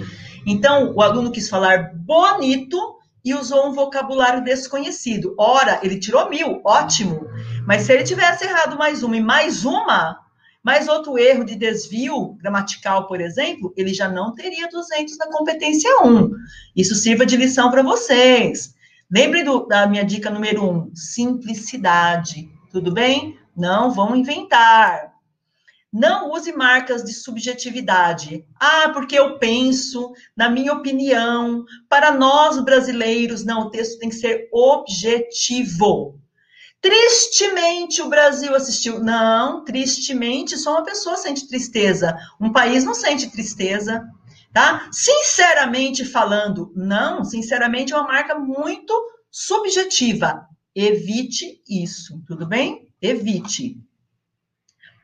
[SPEAKER 2] então, o aluno quis falar bonito e usou um vocabulário desconhecido. Ora, ele tirou mil, ótimo. Mas se ele tivesse errado mais uma e mais uma, mais outro erro de desvio gramatical, por exemplo, ele já não teria 200 na competência 1. Isso sirva de lição para vocês. Lembre do, da minha dica número 1, simplicidade. Tudo bem? Não vão inventar. Não use marcas de subjetividade. Ah, porque eu penso, na minha opinião, para nós brasileiros, não, o texto tem que ser objetivo. Tristemente o Brasil assistiu. Não, tristemente só uma pessoa sente tristeza. Um país não sente tristeza, tá? Sinceramente falando, não, sinceramente é uma marca muito subjetiva. Evite isso, tudo bem? Evite.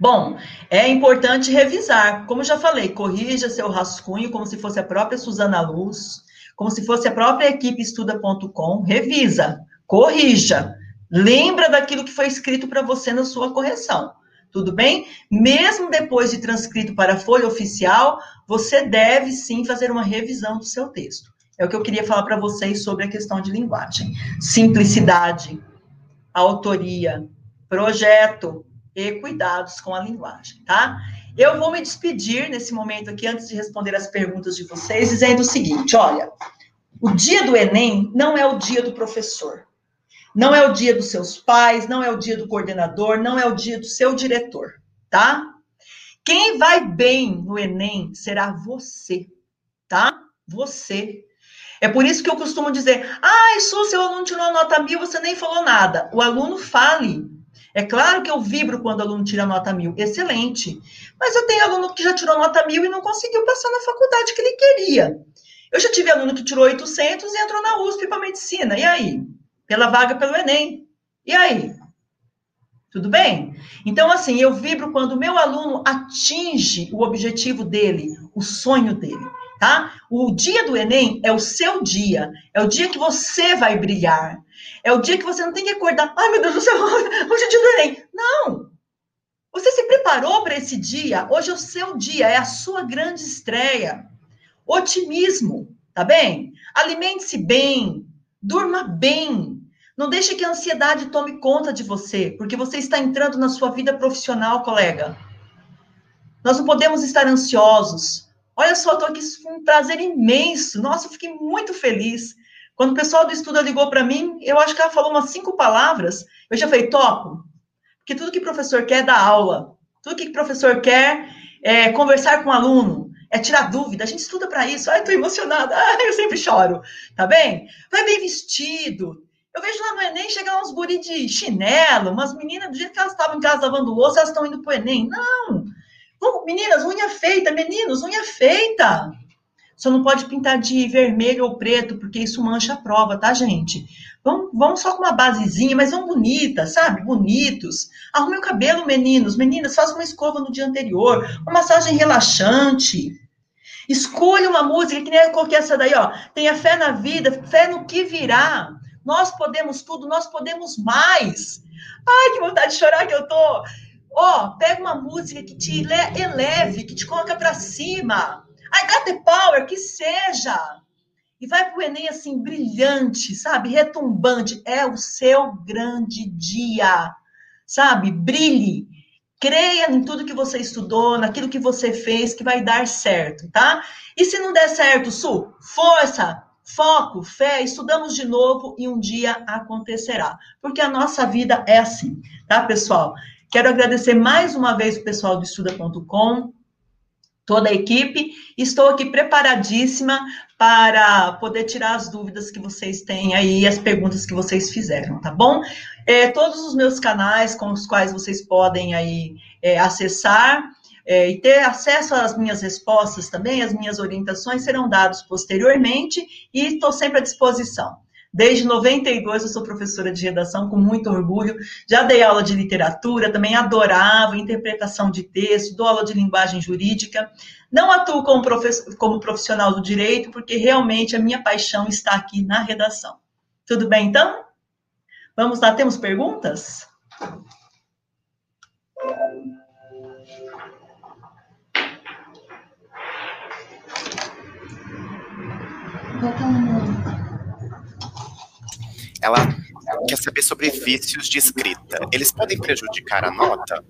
[SPEAKER 2] Bom, é importante revisar. Como já falei, corrija seu rascunho como se fosse a própria Suzana Luz, como se fosse a própria equipe estuda.com. Revisa, corrija. Lembra daquilo que foi escrito para você na sua correção. Tudo bem? Mesmo depois de transcrito para a folha oficial, você deve sim fazer uma revisão do seu texto. É o que eu queria falar para vocês sobre a questão de linguagem. Simplicidade, autoria, projeto, e cuidados com a linguagem, tá? Eu vou me despedir nesse momento aqui, antes de responder as perguntas de vocês, dizendo o seguinte: olha, o dia do Enem não é o dia do professor, não é o dia dos seus pais, não é o dia do coordenador, não é o dia do seu diretor, tá? Quem vai bem no Enem será você, tá? Você. É por isso que eu costumo dizer: ah, Su, seu aluno tirou nota mil, você nem falou nada. O aluno fale. É claro que eu vibro quando o aluno tira nota mil, excelente. Mas eu tenho aluno que já tirou nota mil e não conseguiu passar na faculdade que ele queria. Eu já tive aluno que tirou 800 e entrou na USP para medicina. E aí? Pela vaga pelo Enem. E aí? Tudo bem? Então, assim, eu vibro quando o meu aluno atinge o objetivo dele, o sonho dele, tá? O dia do Enem é o seu dia, é o dia que você vai brilhar, é o dia que você não tem que acordar, ai meu Deus do céu, hoje é dia do Enem. Não! Você se preparou para esse dia, hoje é o seu dia, é a sua grande estreia. Otimismo, tá bem? Alimente-se bem, durma bem, não deixe que a ansiedade tome conta de você, porque você está entrando na sua vida profissional, colega. Nós não podemos estar ansiosos. Olha só, estou aqui com um prazer imenso. Nossa, eu fiquei muito feliz. Quando o pessoal do estudo ligou para mim, eu acho que ela falou umas cinco palavras. Eu já falei, topo. Porque tudo que o professor quer é dar aula. Tudo que o professor quer é conversar com o aluno, é tirar dúvida. A gente estuda para isso. Ai, estou emocionada. Ai, eu sempre choro. Tá bem? Vai bem vestido. Eu vejo lá no Enem chegar uns guri de chinelo, umas meninas, do jeito que elas estavam em casa lavando louça, elas estão indo pro Enem. Não! Meninas, unha feita, meninos, unha feita. Só não pode pintar de vermelho ou preto, porque isso mancha a prova, tá, gente? Vamos, vamos só com uma basezinha, mas vão bonitas, sabe? Bonitos. Arrume o cabelo, meninos. Meninas, façam uma escova no dia anterior, uma massagem relaxante. Escolha uma música que nem qualquer essa daí, ó. Tenha fé na vida, fé no que virá. Nós podemos tudo, nós podemos mais. Ai, que vontade de chorar que eu tô. Ó, oh, pega uma música que te eleve, que te coloca para cima. I got the power, que seja. E vai pro Enem assim, brilhante, sabe? Retumbante. É o seu grande dia, sabe? Brilhe. Creia em tudo que você estudou, naquilo que você fez, que vai dar certo, tá? E se não der certo, Su, força, Foco, fé, estudamos de novo e um dia acontecerá. Porque a nossa vida é assim, tá, pessoal? Quero agradecer mais uma vez o pessoal do estuda.com, toda a equipe. Estou aqui preparadíssima para poder tirar as dúvidas que vocês têm aí, as perguntas que vocês fizeram, tá bom? É, todos os meus canais com os quais vocês podem aí é, acessar é, e ter acesso às minhas respostas também, as minhas orientações serão dados posteriormente e estou sempre à disposição. Desde 92 eu sou professora de redação com muito orgulho. Já dei aula de literatura, também adorava interpretação de texto, dou aula de linguagem jurídica. Não atuo como, como profissional do direito, porque realmente a minha paixão está aqui na redação. Tudo bem, então? Vamos lá, temos perguntas?
[SPEAKER 1] Ela quer saber sobre vícios de escrita. Eles podem prejudicar a nota?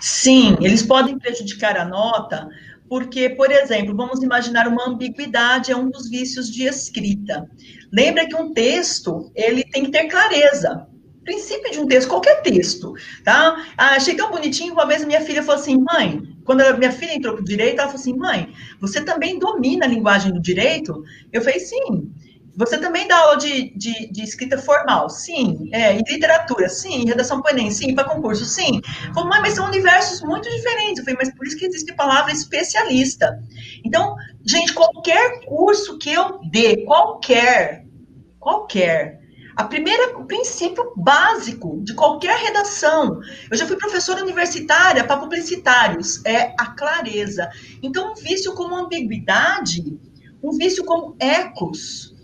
[SPEAKER 2] Sim, eles podem prejudicar a nota, porque, por exemplo, vamos imaginar uma ambiguidade é um dos vícios de escrita. Lembra que um texto, ele tem que ter clareza. Princípio de um texto, qualquer texto, tá? Ah, achei tão bonitinho, uma vez minha filha falou assim, mãe, quando a minha filha entrou para o direito, ela falou assim: mãe, você também domina a linguagem do direito? Eu falei: sim. Você também dá aula de, de, de escrita formal? Sim. É, e literatura? Sim. Redação Enem? Sim. Para concurso? Sim. Falei, mas são universos muito diferentes. Eu falei, mas por isso que existe a palavra especialista. Então, gente, qualquer curso que eu dê, qualquer, qualquer, a primeira o princípio básico de qualquer redação. Eu já fui professora universitária para publicitários, é a clareza. Então, um vício como ambiguidade, um vício como ecos,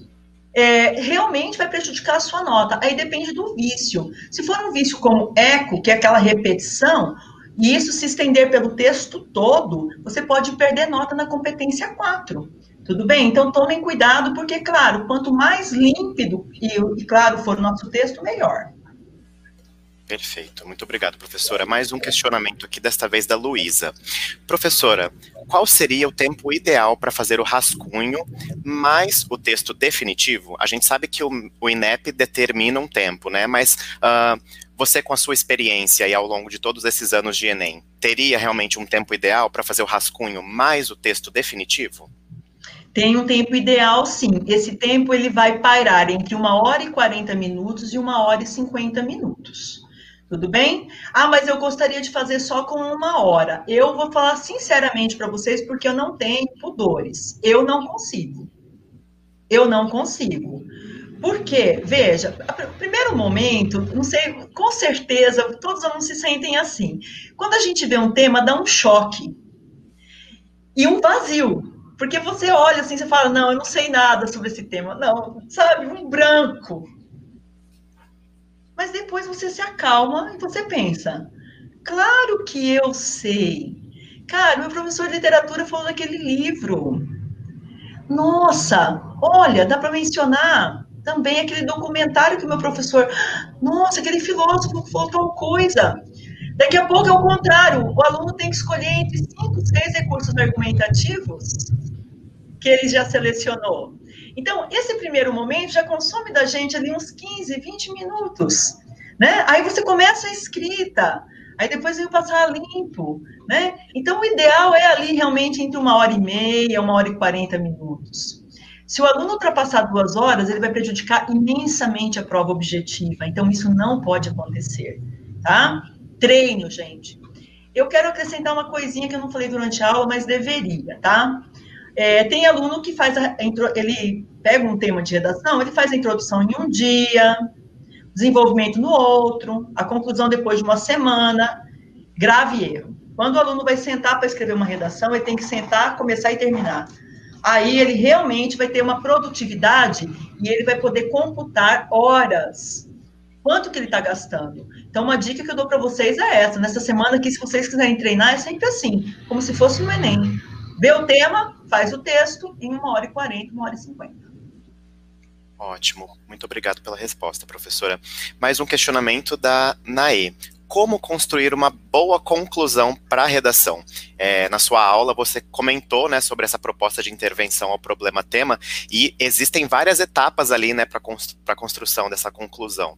[SPEAKER 2] é, realmente vai prejudicar a sua nota. Aí depende do vício. Se for um vício como eco, que é aquela repetição, e isso se estender pelo texto todo, você pode perder nota na competência 4. Tudo bem? Então tomem cuidado, porque, claro, quanto mais límpido e, e claro for o nosso texto, melhor.
[SPEAKER 1] Perfeito, muito obrigado, professora. Mais um questionamento aqui, desta vez da Luísa. Professora, qual seria o tempo ideal para fazer o rascunho mais o texto definitivo? A gente sabe que o, o INEP determina um tempo, né? Mas uh, você, com a sua experiência e ao longo de todos esses anos de Enem, teria realmente um tempo ideal para fazer o rascunho mais o texto definitivo?
[SPEAKER 2] Tem um tempo ideal, sim. Esse tempo ele vai pairar entre uma hora e 40 minutos e uma hora e 50 minutos. Tudo bem? Ah, mas eu gostaria de fazer só com uma hora. Eu vou falar sinceramente para vocês porque eu não tenho pudores. Eu não consigo. Eu não consigo. Porque, veja, primeiro momento, não sei, com certeza, todos os alunos se sentem assim. Quando a gente vê um tema, dá um choque e um vazio. Porque você olha assim, você fala, não, eu não sei nada sobre esse tema. Não, sabe, um branco. Mas depois você se acalma e você pensa: claro que eu sei. Cara, meu professor de literatura falou daquele livro. Nossa, olha, dá para mencionar também aquele documentário que o meu professor. Nossa, aquele filósofo falou tal coisa. Daqui a pouco é o contrário. O aluno tem que escolher entre cinco, seis recursos argumentativos que ele já selecionou. Então, esse primeiro momento já consome da gente ali uns 15, 20 minutos, né? Aí você começa a escrita, aí depois vem o passar limpo, né? Então, o ideal é ali realmente entre uma hora e meia, uma hora e 40 minutos. Se o aluno ultrapassar duas horas, ele vai prejudicar imensamente a prova objetiva. Então, isso não pode acontecer, tá? Treino, gente. Eu quero acrescentar uma coisinha que eu não falei durante a aula, mas deveria, tá? É, tem aluno que faz a, ele pega um tema de redação, ele faz a introdução em um dia, desenvolvimento no outro, a conclusão depois de uma semana. Grave erro. Quando o aluno vai sentar para escrever uma redação, ele tem que sentar, começar e terminar. Aí ele realmente vai ter uma produtividade e ele vai poder computar horas. Quanto que ele está gastando? Então, uma dica que eu dou para vocês é essa. Nessa semana aqui, se vocês quiserem treinar, é sempre assim, como se fosse no Enem. Vê o tema, faz o texto em uma hora e quarenta, uma hora e cinquenta.
[SPEAKER 1] Ótimo, muito obrigado pela resposta, professora. Mais um questionamento da Naê. Como construir uma boa conclusão para a redação? É, na sua aula, você comentou né, sobre essa proposta de intervenção ao problema-tema, e existem várias etapas ali né, para a construção dessa conclusão.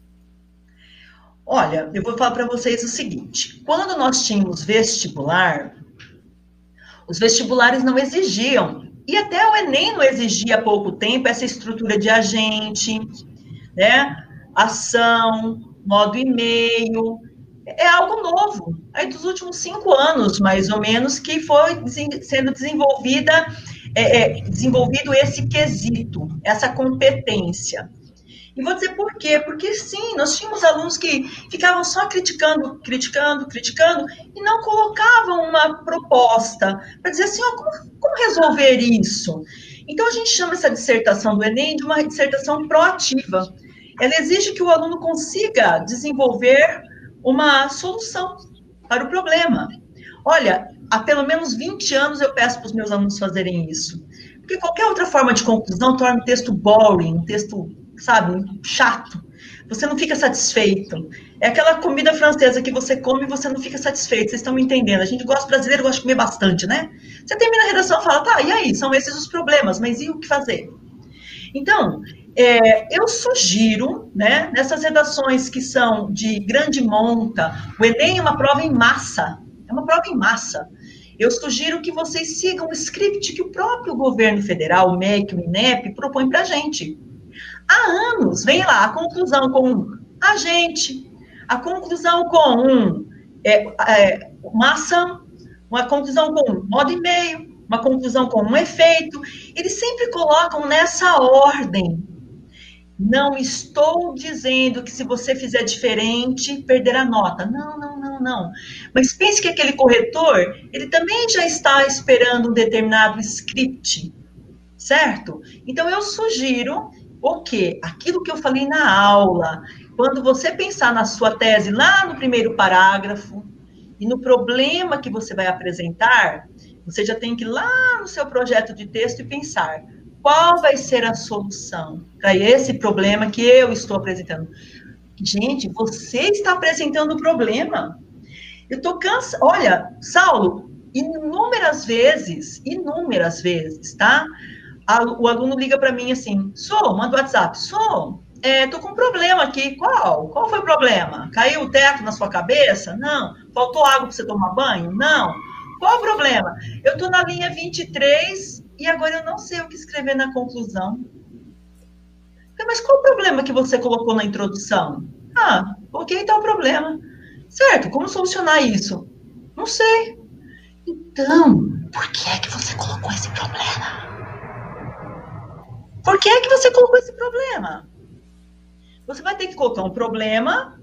[SPEAKER 2] Olha, eu vou falar para vocês o seguinte: quando nós tínhamos vestibular, os vestibulares não exigiam, e até o Enem não exigia há pouco tempo essa estrutura de agente, né? Ação, modo e-mail, é algo novo. Aí dos últimos cinco anos, mais ou menos, que foi sendo desenvolvida, é, é, desenvolvido esse quesito, essa competência. E vou dizer por quê? Porque sim, nós tínhamos alunos que ficavam só criticando, criticando, criticando e não colocavam uma proposta para dizer assim, ó, como, como resolver isso? Então a gente chama essa dissertação do Enem de uma dissertação proativa. Ela exige que o aluno consiga desenvolver uma solução para o problema. Olha, há pelo menos 20 anos eu peço para os meus alunos fazerem isso. Porque qualquer outra forma de conclusão torna o texto boring, um texto sabe, chato. Você não fica satisfeito. É aquela comida francesa que você come e você não fica satisfeito. Vocês estão me entendendo? A gente gosta brasileiro, gosta de comer bastante, né? Você termina a redação e fala, tá, e aí? São esses os problemas, mas e o que fazer? Então, é, eu sugiro, né, nessas redações que são de grande monta, o Enem é uma prova em massa, é uma prova em massa. Eu sugiro que vocês sigam o script que o próprio governo federal, o MEC, o INEP, propõe para a gente. Há anos, vem lá, a conclusão com um agente, a conclusão com um, é, é, uma ação, uma conclusão com um modo e meio, uma conclusão com um efeito. Eles sempre colocam nessa ordem. Não estou dizendo que se você fizer diferente, perderá nota. Não, não, não, não. Mas pense que aquele corretor, ele também já está esperando um determinado script, certo? Então, eu sugiro o quê? Aquilo que eu falei na aula. Quando você pensar na sua tese lá no primeiro parágrafo e no problema que você vai apresentar, você já tem que ir lá no seu projeto de texto e pensar qual vai ser a solução para esse problema que eu estou apresentando. Gente, você está apresentando o problema. Eu tô cansada. Olha, Saulo, inúmeras vezes, inúmeras vezes, tá? O aluno liga para mim assim: sou, manda WhatsApp, sou, é, tô com um problema aqui. Qual? Qual foi o problema? Caiu o teto na sua cabeça? Não. Faltou água para você tomar banho? Não. Qual o problema? Eu tô na linha 23 e agora eu não sei o que escrever na conclusão. Mas qual o problema que você colocou na introdução? Ah, ok, tá o problema. Certo, como solucionar isso? Não sei. Então, por que é que você colocou esse problema? Por que é que você colocou esse problema? Você vai ter que colocar um problema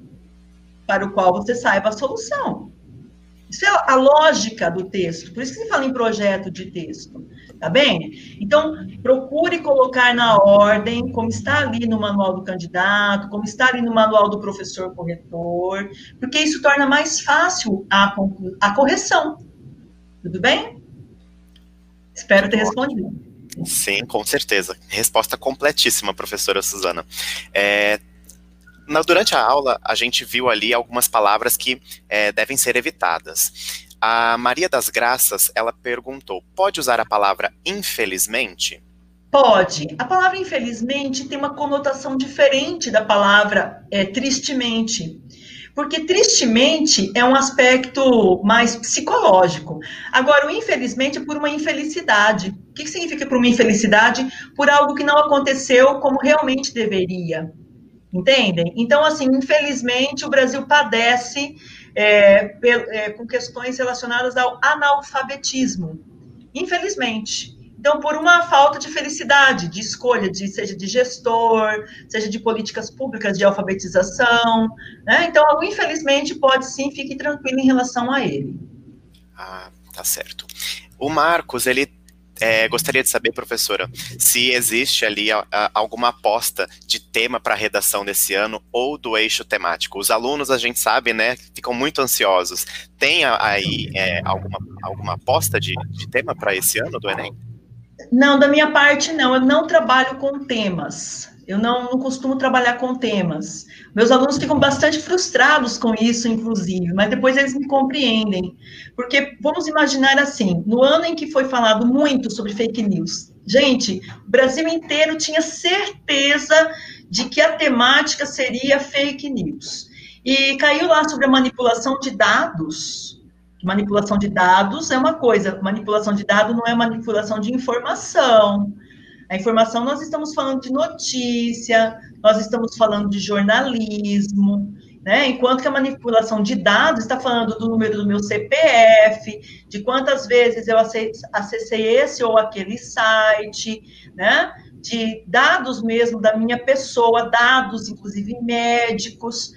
[SPEAKER 2] para o qual você saiba a solução. Isso é a lógica do texto. Por isso que se fala em projeto de texto. Tá bem? Então, procure colocar na ordem, como está ali no manual do candidato, como está ali no manual do professor corretor, porque isso torna mais fácil a, a correção. Tudo bem? Espero ter respondido.
[SPEAKER 1] Sim, com certeza. Resposta completíssima, professora Suzana. É, na, durante a aula, a gente viu ali algumas palavras que é, devem ser evitadas. A Maria das Graças, ela perguntou: pode usar a palavra infelizmente?
[SPEAKER 2] Pode. A palavra infelizmente tem uma conotação diferente da palavra é, tristemente porque tristemente é um aspecto mais psicológico. Agora, o infelizmente é por uma infelicidade. O que significa por uma infelicidade? Por algo que não aconteceu como realmente deveria. Entendem? Então, assim, infelizmente, o Brasil padece é, é, com questões relacionadas ao analfabetismo. Infelizmente. Então, por uma falta de felicidade, de escolha, de, seja de gestor, seja de políticas públicas de alfabetização, né? Então, infelizmente, pode sim, fique tranquilo em relação a ele.
[SPEAKER 1] Ah, tá certo. O Marcos, ele é, gostaria de saber, professora, se existe ali a, a, alguma aposta de tema para a redação desse ano ou do eixo temático. Os alunos, a gente sabe, né, ficam muito ansiosos. Tem aí é, alguma, alguma aposta de, de tema para esse ano do Enem?
[SPEAKER 2] Não, da minha parte, não. Eu não trabalho com temas. Eu não, não, costumo trabalhar com temas. Meus alunos ficam bastante frustrados com isso, inclusive, mas depois eles me compreendem. Porque vamos imaginar assim: no ano em que foi falado muito sobre fake news, gente, o Brasil inteiro tinha certeza de que a temática seria fake news. E caiu lá sobre a manipulação de dados manipulação de dados é uma coisa, manipulação de dados não é manipulação de informação. A informação, nós estamos falando de notícia, nós estamos falando de jornalismo, né? Enquanto que a manipulação de dados está falando do número do meu CPF, de quantas vezes eu acessei esse ou aquele site, né? De dados mesmo da minha pessoa, dados, inclusive médicos.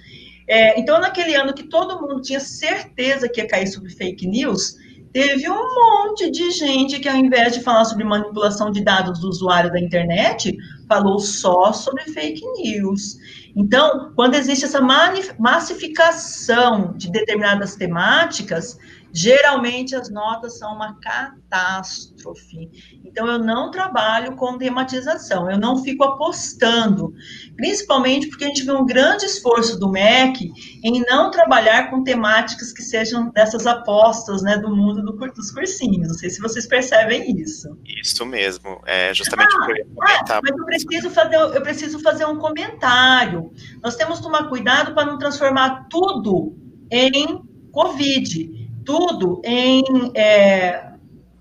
[SPEAKER 2] É, então, naquele ano que todo mundo tinha certeza que ia cair sobre fake news, teve um monte de gente que, ao invés de falar sobre manipulação de dados do usuário da internet, falou só sobre fake news. Então, quando existe essa massificação de determinadas temáticas, geralmente as notas são uma catástrofe. Então, eu não trabalho com tematização, eu não fico apostando, principalmente porque a gente vê um grande esforço do MEC em não trabalhar com temáticas que sejam dessas apostas né, do mundo do, dos cursinhos. Não sei se vocês percebem isso.
[SPEAKER 1] Isso mesmo, é justamente ah, o que eu ia
[SPEAKER 2] comentar. mas eu preciso, fazer, eu preciso fazer um comentário. Nós temos que tomar cuidado para não transformar tudo em Covid tudo em, é,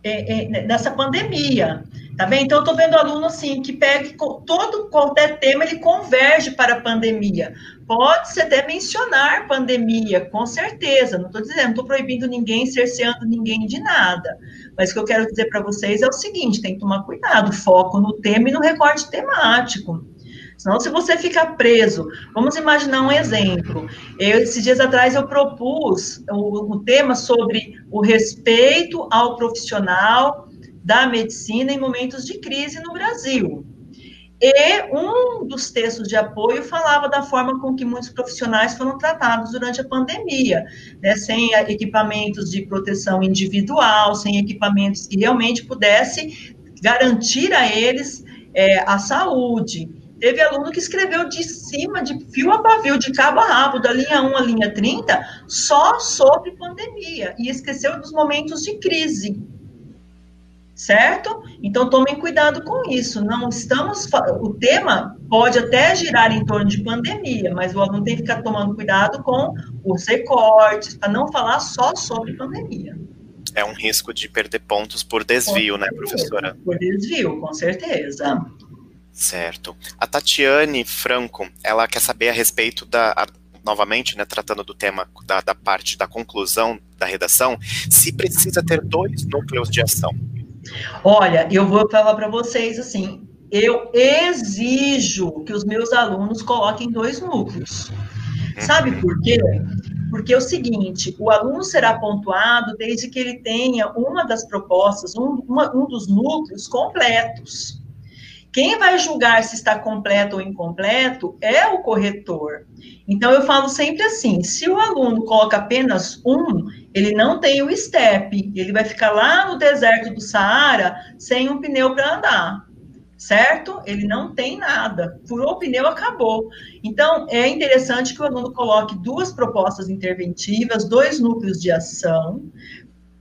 [SPEAKER 2] é, é, nessa pandemia. Tá bem? Então, eu estou vendo aluno assim que pega todo qualquer tema, ele converge para a pandemia. Pode-se até mencionar pandemia, com certeza. Não estou dizendo, estou proibindo ninguém, cerceando ninguém de nada. Mas o que eu quero dizer para vocês é o seguinte: tem que tomar cuidado, foco no tema e no recorte temático. Senão, se você ficar preso, vamos imaginar um exemplo. Eu, esses dias atrás eu propus o, o tema sobre o respeito ao profissional da medicina em momentos de crise no Brasil. E um dos textos de apoio falava da forma com que muitos profissionais foram tratados durante a pandemia, né, sem equipamentos de proteção individual, sem equipamentos que realmente pudesse garantir a eles é, a saúde. Teve aluno que escreveu de cima, de fio a pavio, de cabo a rabo, da linha 1 à linha 30, só sobre pandemia, e esqueceu dos momentos de crise. Certo? Então tomem cuidado com isso. Não estamos. O tema pode até girar em torno de pandemia, mas o aluno tem que ficar tomando cuidado com os recortes, para não falar só sobre pandemia.
[SPEAKER 1] É um risco de perder pontos por desvio, né, professora?
[SPEAKER 2] Por desvio, com certeza.
[SPEAKER 1] Certo. A Tatiane Franco, ela quer saber a respeito da. A, novamente, né, tratando do tema da, da parte da conclusão da redação, se precisa ter dois núcleos de ação.
[SPEAKER 2] Olha, eu vou falar para vocês assim, eu exijo que os meus alunos coloquem dois núcleos. Sabe uhum. por quê? Porque é o seguinte, o aluno será pontuado desde que ele tenha uma das propostas, um, uma, um dos núcleos completos. Quem vai julgar se está completo ou incompleto é o corretor. Então, eu falo sempre assim: se o aluno coloca apenas um, ele não tem o STEP, ele vai ficar lá no deserto do Saara sem um pneu para andar certo? Ele não tem nada. Furou o pneu, acabou. Então, é interessante que o aluno coloque duas propostas interventivas, dois núcleos de ação,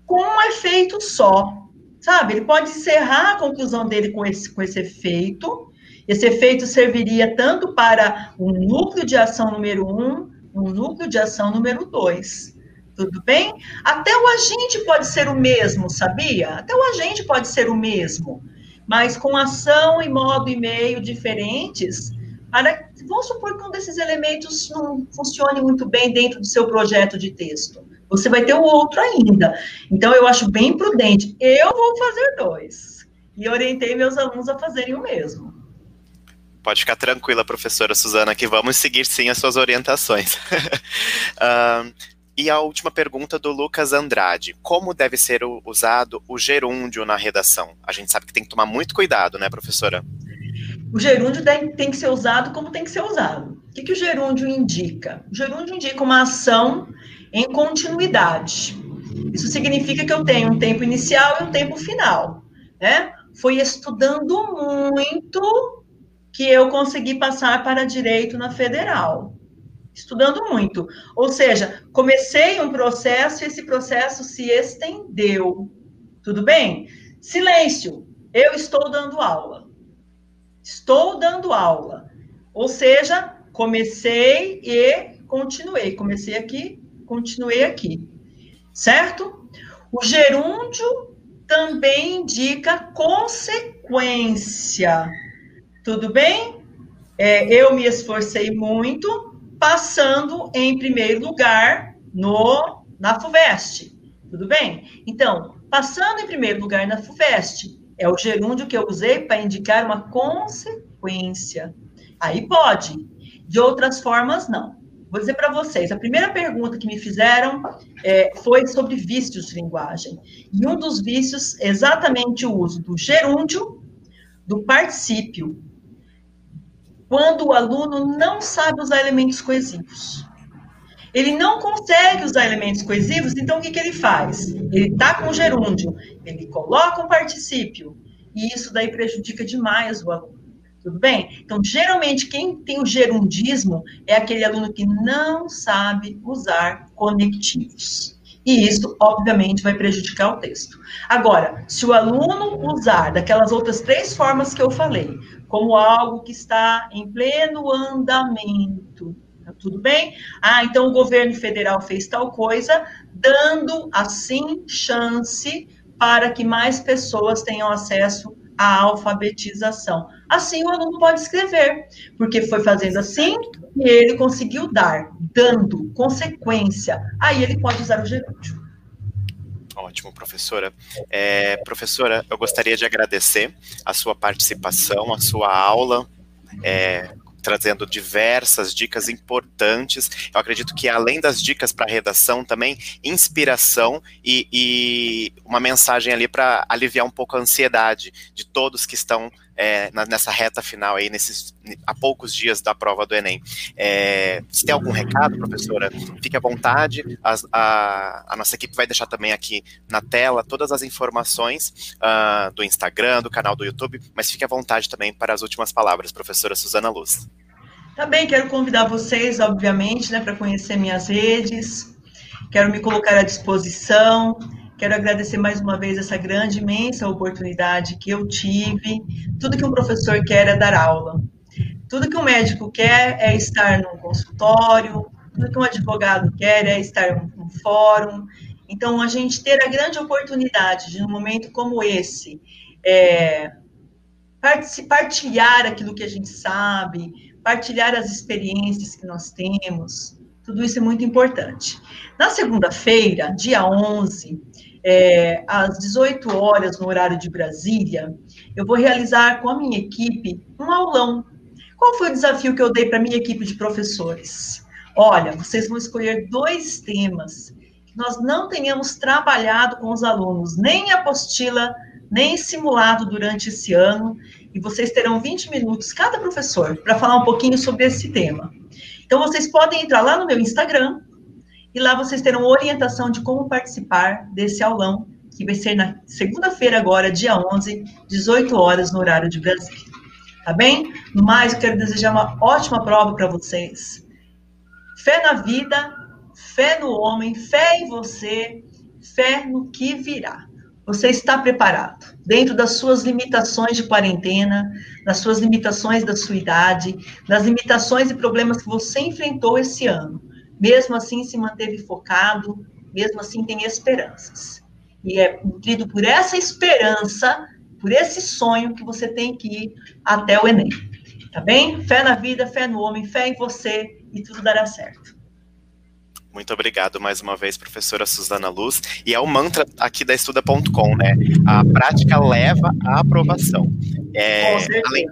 [SPEAKER 2] com um efeito só sabe? Ele pode encerrar a conclusão dele com esse, com esse efeito. Esse efeito serviria tanto para o núcleo de ação número um, um núcleo de ação número dois. Tudo bem? Até o agente pode ser o mesmo, sabia? Até o agente pode ser o mesmo, mas com ação e modo e meio diferentes. Para, vamos supor que um desses elementos não funcione muito bem dentro do seu projeto de texto você vai ter o outro ainda. Então, eu acho bem prudente. Eu vou fazer dois. E orientei meus alunos a fazerem o mesmo.
[SPEAKER 1] Pode ficar tranquila, professora Suzana, que vamos seguir sim as suas orientações. uh, e a última pergunta do Lucas Andrade: Como deve ser usado o gerúndio na redação? A gente sabe que tem que tomar muito cuidado, né, professora?
[SPEAKER 2] O gerúndio tem que ser usado como tem que ser usado. O que, que o gerúndio indica? O gerúndio indica uma ação em continuidade. Isso significa que eu tenho um tempo inicial e um tempo final, né? Foi estudando muito que eu consegui passar para direito na federal. Estudando muito. Ou seja, comecei um processo e esse processo se estendeu. Tudo bem? Silêncio. Eu estou dando aula. Estou dando aula. Ou seja, comecei e continuei. Comecei aqui, continuei aqui, certo? O gerúndio também indica consequência, tudo bem? É, eu me esforcei muito, passando em primeiro lugar no na FUVEST, tudo bem? Então, passando em primeiro lugar na FUVEST, é o gerúndio que eu usei para indicar uma consequência. Aí pode, de outras formas, não. Vou dizer para vocês, a primeira pergunta que me fizeram é, foi sobre vícios de linguagem. E um dos vícios é exatamente o uso do gerúndio, do particípio, quando o aluno não sabe usar elementos coesivos. Ele não consegue usar elementos coesivos, então o que, que ele faz? Ele está com o gerúndio, ele coloca um particípio, e isso daí prejudica demais o aluno. Tudo bem? Então, geralmente, quem tem o gerundismo é aquele aluno que não sabe usar conectivos. E isso, obviamente, vai prejudicar o texto. Agora, se o aluno usar daquelas outras três formas que eu falei, como algo que está em pleno andamento, tá tudo bem? Ah, então o governo federal fez tal coisa, dando, assim, chance para que mais pessoas tenham acesso à alfabetização. Assim o aluno pode escrever, porque foi fazendo assim e ele conseguiu dar, dando consequência. Aí ele pode usar o gerúndio.
[SPEAKER 1] Ótimo, professora. É, professora, eu gostaria de agradecer a sua participação, a sua aula. É, trazendo diversas dicas importantes. Eu acredito que além das dicas para redação, também inspiração e, e uma mensagem ali para aliviar um pouco a ansiedade de todos que estão é, nessa reta final aí, nesses a poucos dias da prova do Enem. É, se tem algum recado, professora, fique à vontade. A, a, a, nossa equipe vai deixar também aqui na tela todas as informações uh, do Instagram, do canal do YouTube, mas fique à vontade também para as últimas palavras, professora Suzana Luz.
[SPEAKER 2] Também quero convidar vocês, obviamente, né, para conhecer minhas redes. Quero me colocar à disposição. Quero agradecer mais uma vez essa grande, imensa oportunidade que eu tive. Tudo que um professor quer é dar aula. Tudo que um médico quer é estar num consultório. Tudo que um advogado quer é estar num fórum. Então, a gente ter a grande oportunidade de, num momento como esse, é, partilhar aquilo que a gente sabe, partilhar as experiências que nós temos, tudo isso é muito importante. Na segunda-feira, dia 11, é, às 18 horas, no horário de Brasília, eu vou realizar com a minha equipe um aulão. Qual foi o desafio que eu dei para a minha equipe de professores? Olha, vocês vão escolher dois temas que nós não tenhamos trabalhado com os alunos, nem apostila, nem simulado durante esse ano, e vocês terão 20 minutos, cada professor, para falar um pouquinho sobre esse tema. Então, vocês podem entrar lá no meu Instagram, e lá vocês terão orientação de como participar desse aulão, que vai ser na segunda-feira agora, dia 11, 18 horas, no horário de Brasília. Tá bem? Mais, eu quero desejar uma ótima prova para vocês. Fé na vida, fé no homem, fé em você, fé no que virá. Você está preparado, dentro das suas limitações de quarentena, das suas limitações da sua idade, das limitações e problemas que você enfrentou esse ano. Mesmo assim, se manteve focado, mesmo assim, tem esperanças. E é nutrido por essa esperança, por esse sonho, que você tem que ir até o Enem. Tá bem? Fé na vida, fé no homem, fé em você e tudo dará certo.
[SPEAKER 1] Muito obrigado mais uma vez, professora Suzana Luz. E é o mantra aqui da Estuda.com, né? A prática leva à aprovação.
[SPEAKER 2] É, Com certeza. Além,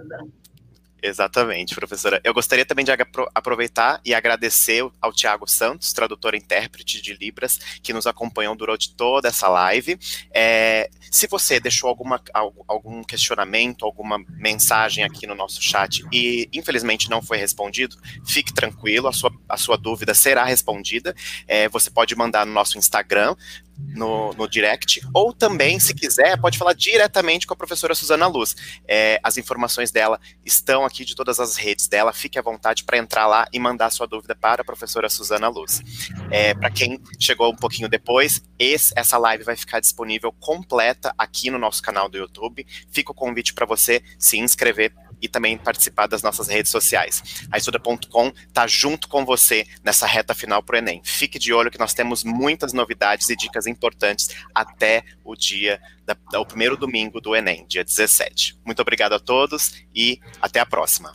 [SPEAKER 1] Exatamente, professora. Eu gostaria também de aproveitar e agradecer ao Tiago Santos, tradutor e intérprete de Libras, que nos acompanhou durante toda essa live. É, se você deixou alguma, algum questionamento, alguma mensagem aqui no nosso chat e infelizmente não foi respondido, fique tranquilo, a sua, a sua dúvida será respondida. É, você pode mandar no nosso Instagram, no, no direct, ou também, se quiser, pode falar diretamente com a professora Suzana Luz. É, as informações dela estão aqui de todas as redes dela, fique à vontade para entrar lá e mandar sua dúvida para a professora Suzana Luz. É, para quem chegou um pouquinho depois, esse, essa live vai ficar disponível completa aqui no nosso canal do YouTube. Fica o convite para você se inscrever e também participar das nossas redes sociais. A Estuda.com está junto com você nessa reta final para o Enem. Fique de olho que nós temos muitas novidades e dicas importantes até o dia, da, o primeiro domingo do Enem, dia 17. Muito obrigado a todos e até a próxima.